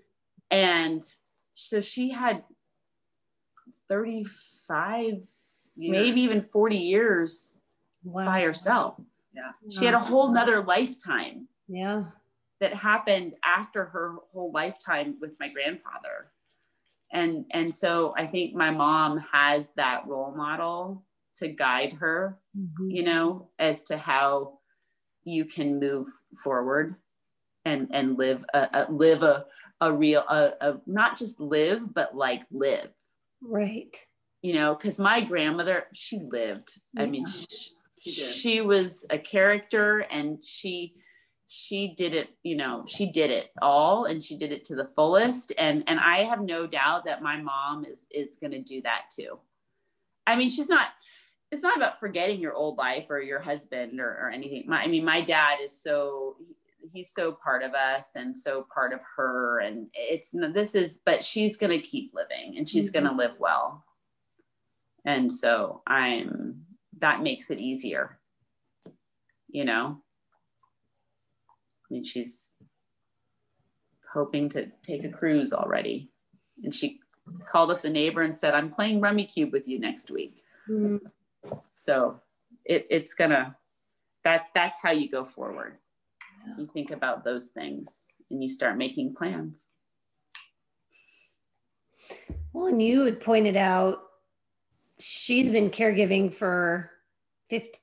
and so she had 35 maybe even 40 years Wow. by herself Yeah. she had a whole nother lifetime Yeah. that happened after her whole lifetime with my grandfather and and so i think my mom has that role model to guide her Mhm. you know as to how you can move forward and and live a, a live a a real a, a not just live but like live right. You know because my grandmother she lived. I mean she, She she was a character and she she did it you know she did it all and she did it to the fullest. And and i have no doubt that my mom is is going to do that too. I mean she's not it's not about forgetting your old life or your husband or, or anything. My, i mean my dad is so he's so part of us and so part of her and it's this is but she's going to keep living and she's Mhm. going to live well and so i'm that makes it easier you know I mean, she's hoping to take a cruise already. And she called up the neighbor and said, I'm playing Rummikub with you next week. Mm, So it, it's gonna, that's, that's how you go forward. You think about those things and you start making plans. well and you had pointed out she's been caregiving for 50,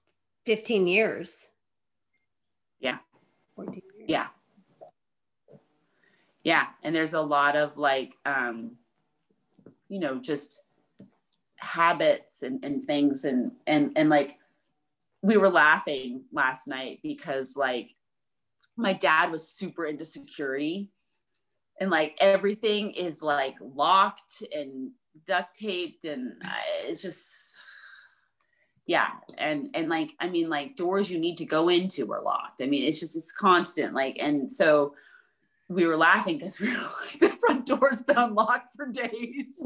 15 years Yeah. 14 years. Yeah. Yeah. And there's a lot of like, um, you know, just habits and, and things and, and, and like, we were laughing last night because like my dad was super into security. And like everything is like locked and duct taped and I- it's just yeah. And and like i mean like doors you need to go into are locked. I mean it's just it's constant like and so we were laughing because we were like the front door's been unlocked for days.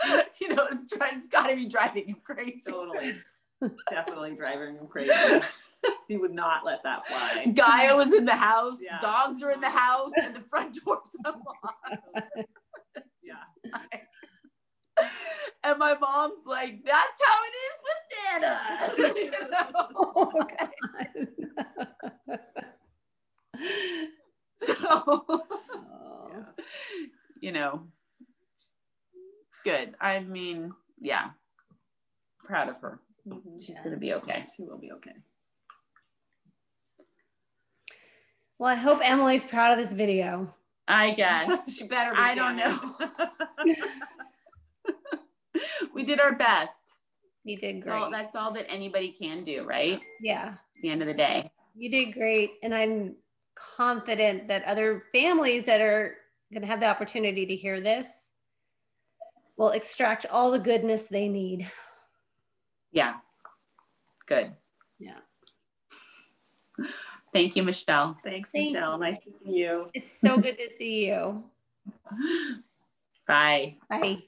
You know it's, it's got to be driving you crazy. Totally. Definitely driving him crazy. he would not let that fly. Gaia was in the house, Yeah. dogs are in the house, and the front door's unlocked. Yeah. and my mom's like, "That's how it is with Dana. You know? God. So, Oh. you know, it's good. I mean, yeah, proud of her. Mm-hmm. She's Yeah. gonna be okay. She will be okay. Well, I hope Emily's proud of this video. I guess she better be. I don't know. we did our best. You did That's all, great. that's all that anybody can do, right? At Yeah, the end of the day. you did great. And I'm confident that other families that are going to have the opportunity to hear this will extract all the goodness they need. Yeah. Good. Yeah. Thank you, Michelle. Thanks, Thank Michelle. you. Nice to see you. It's so good to see you. Bye. Bye.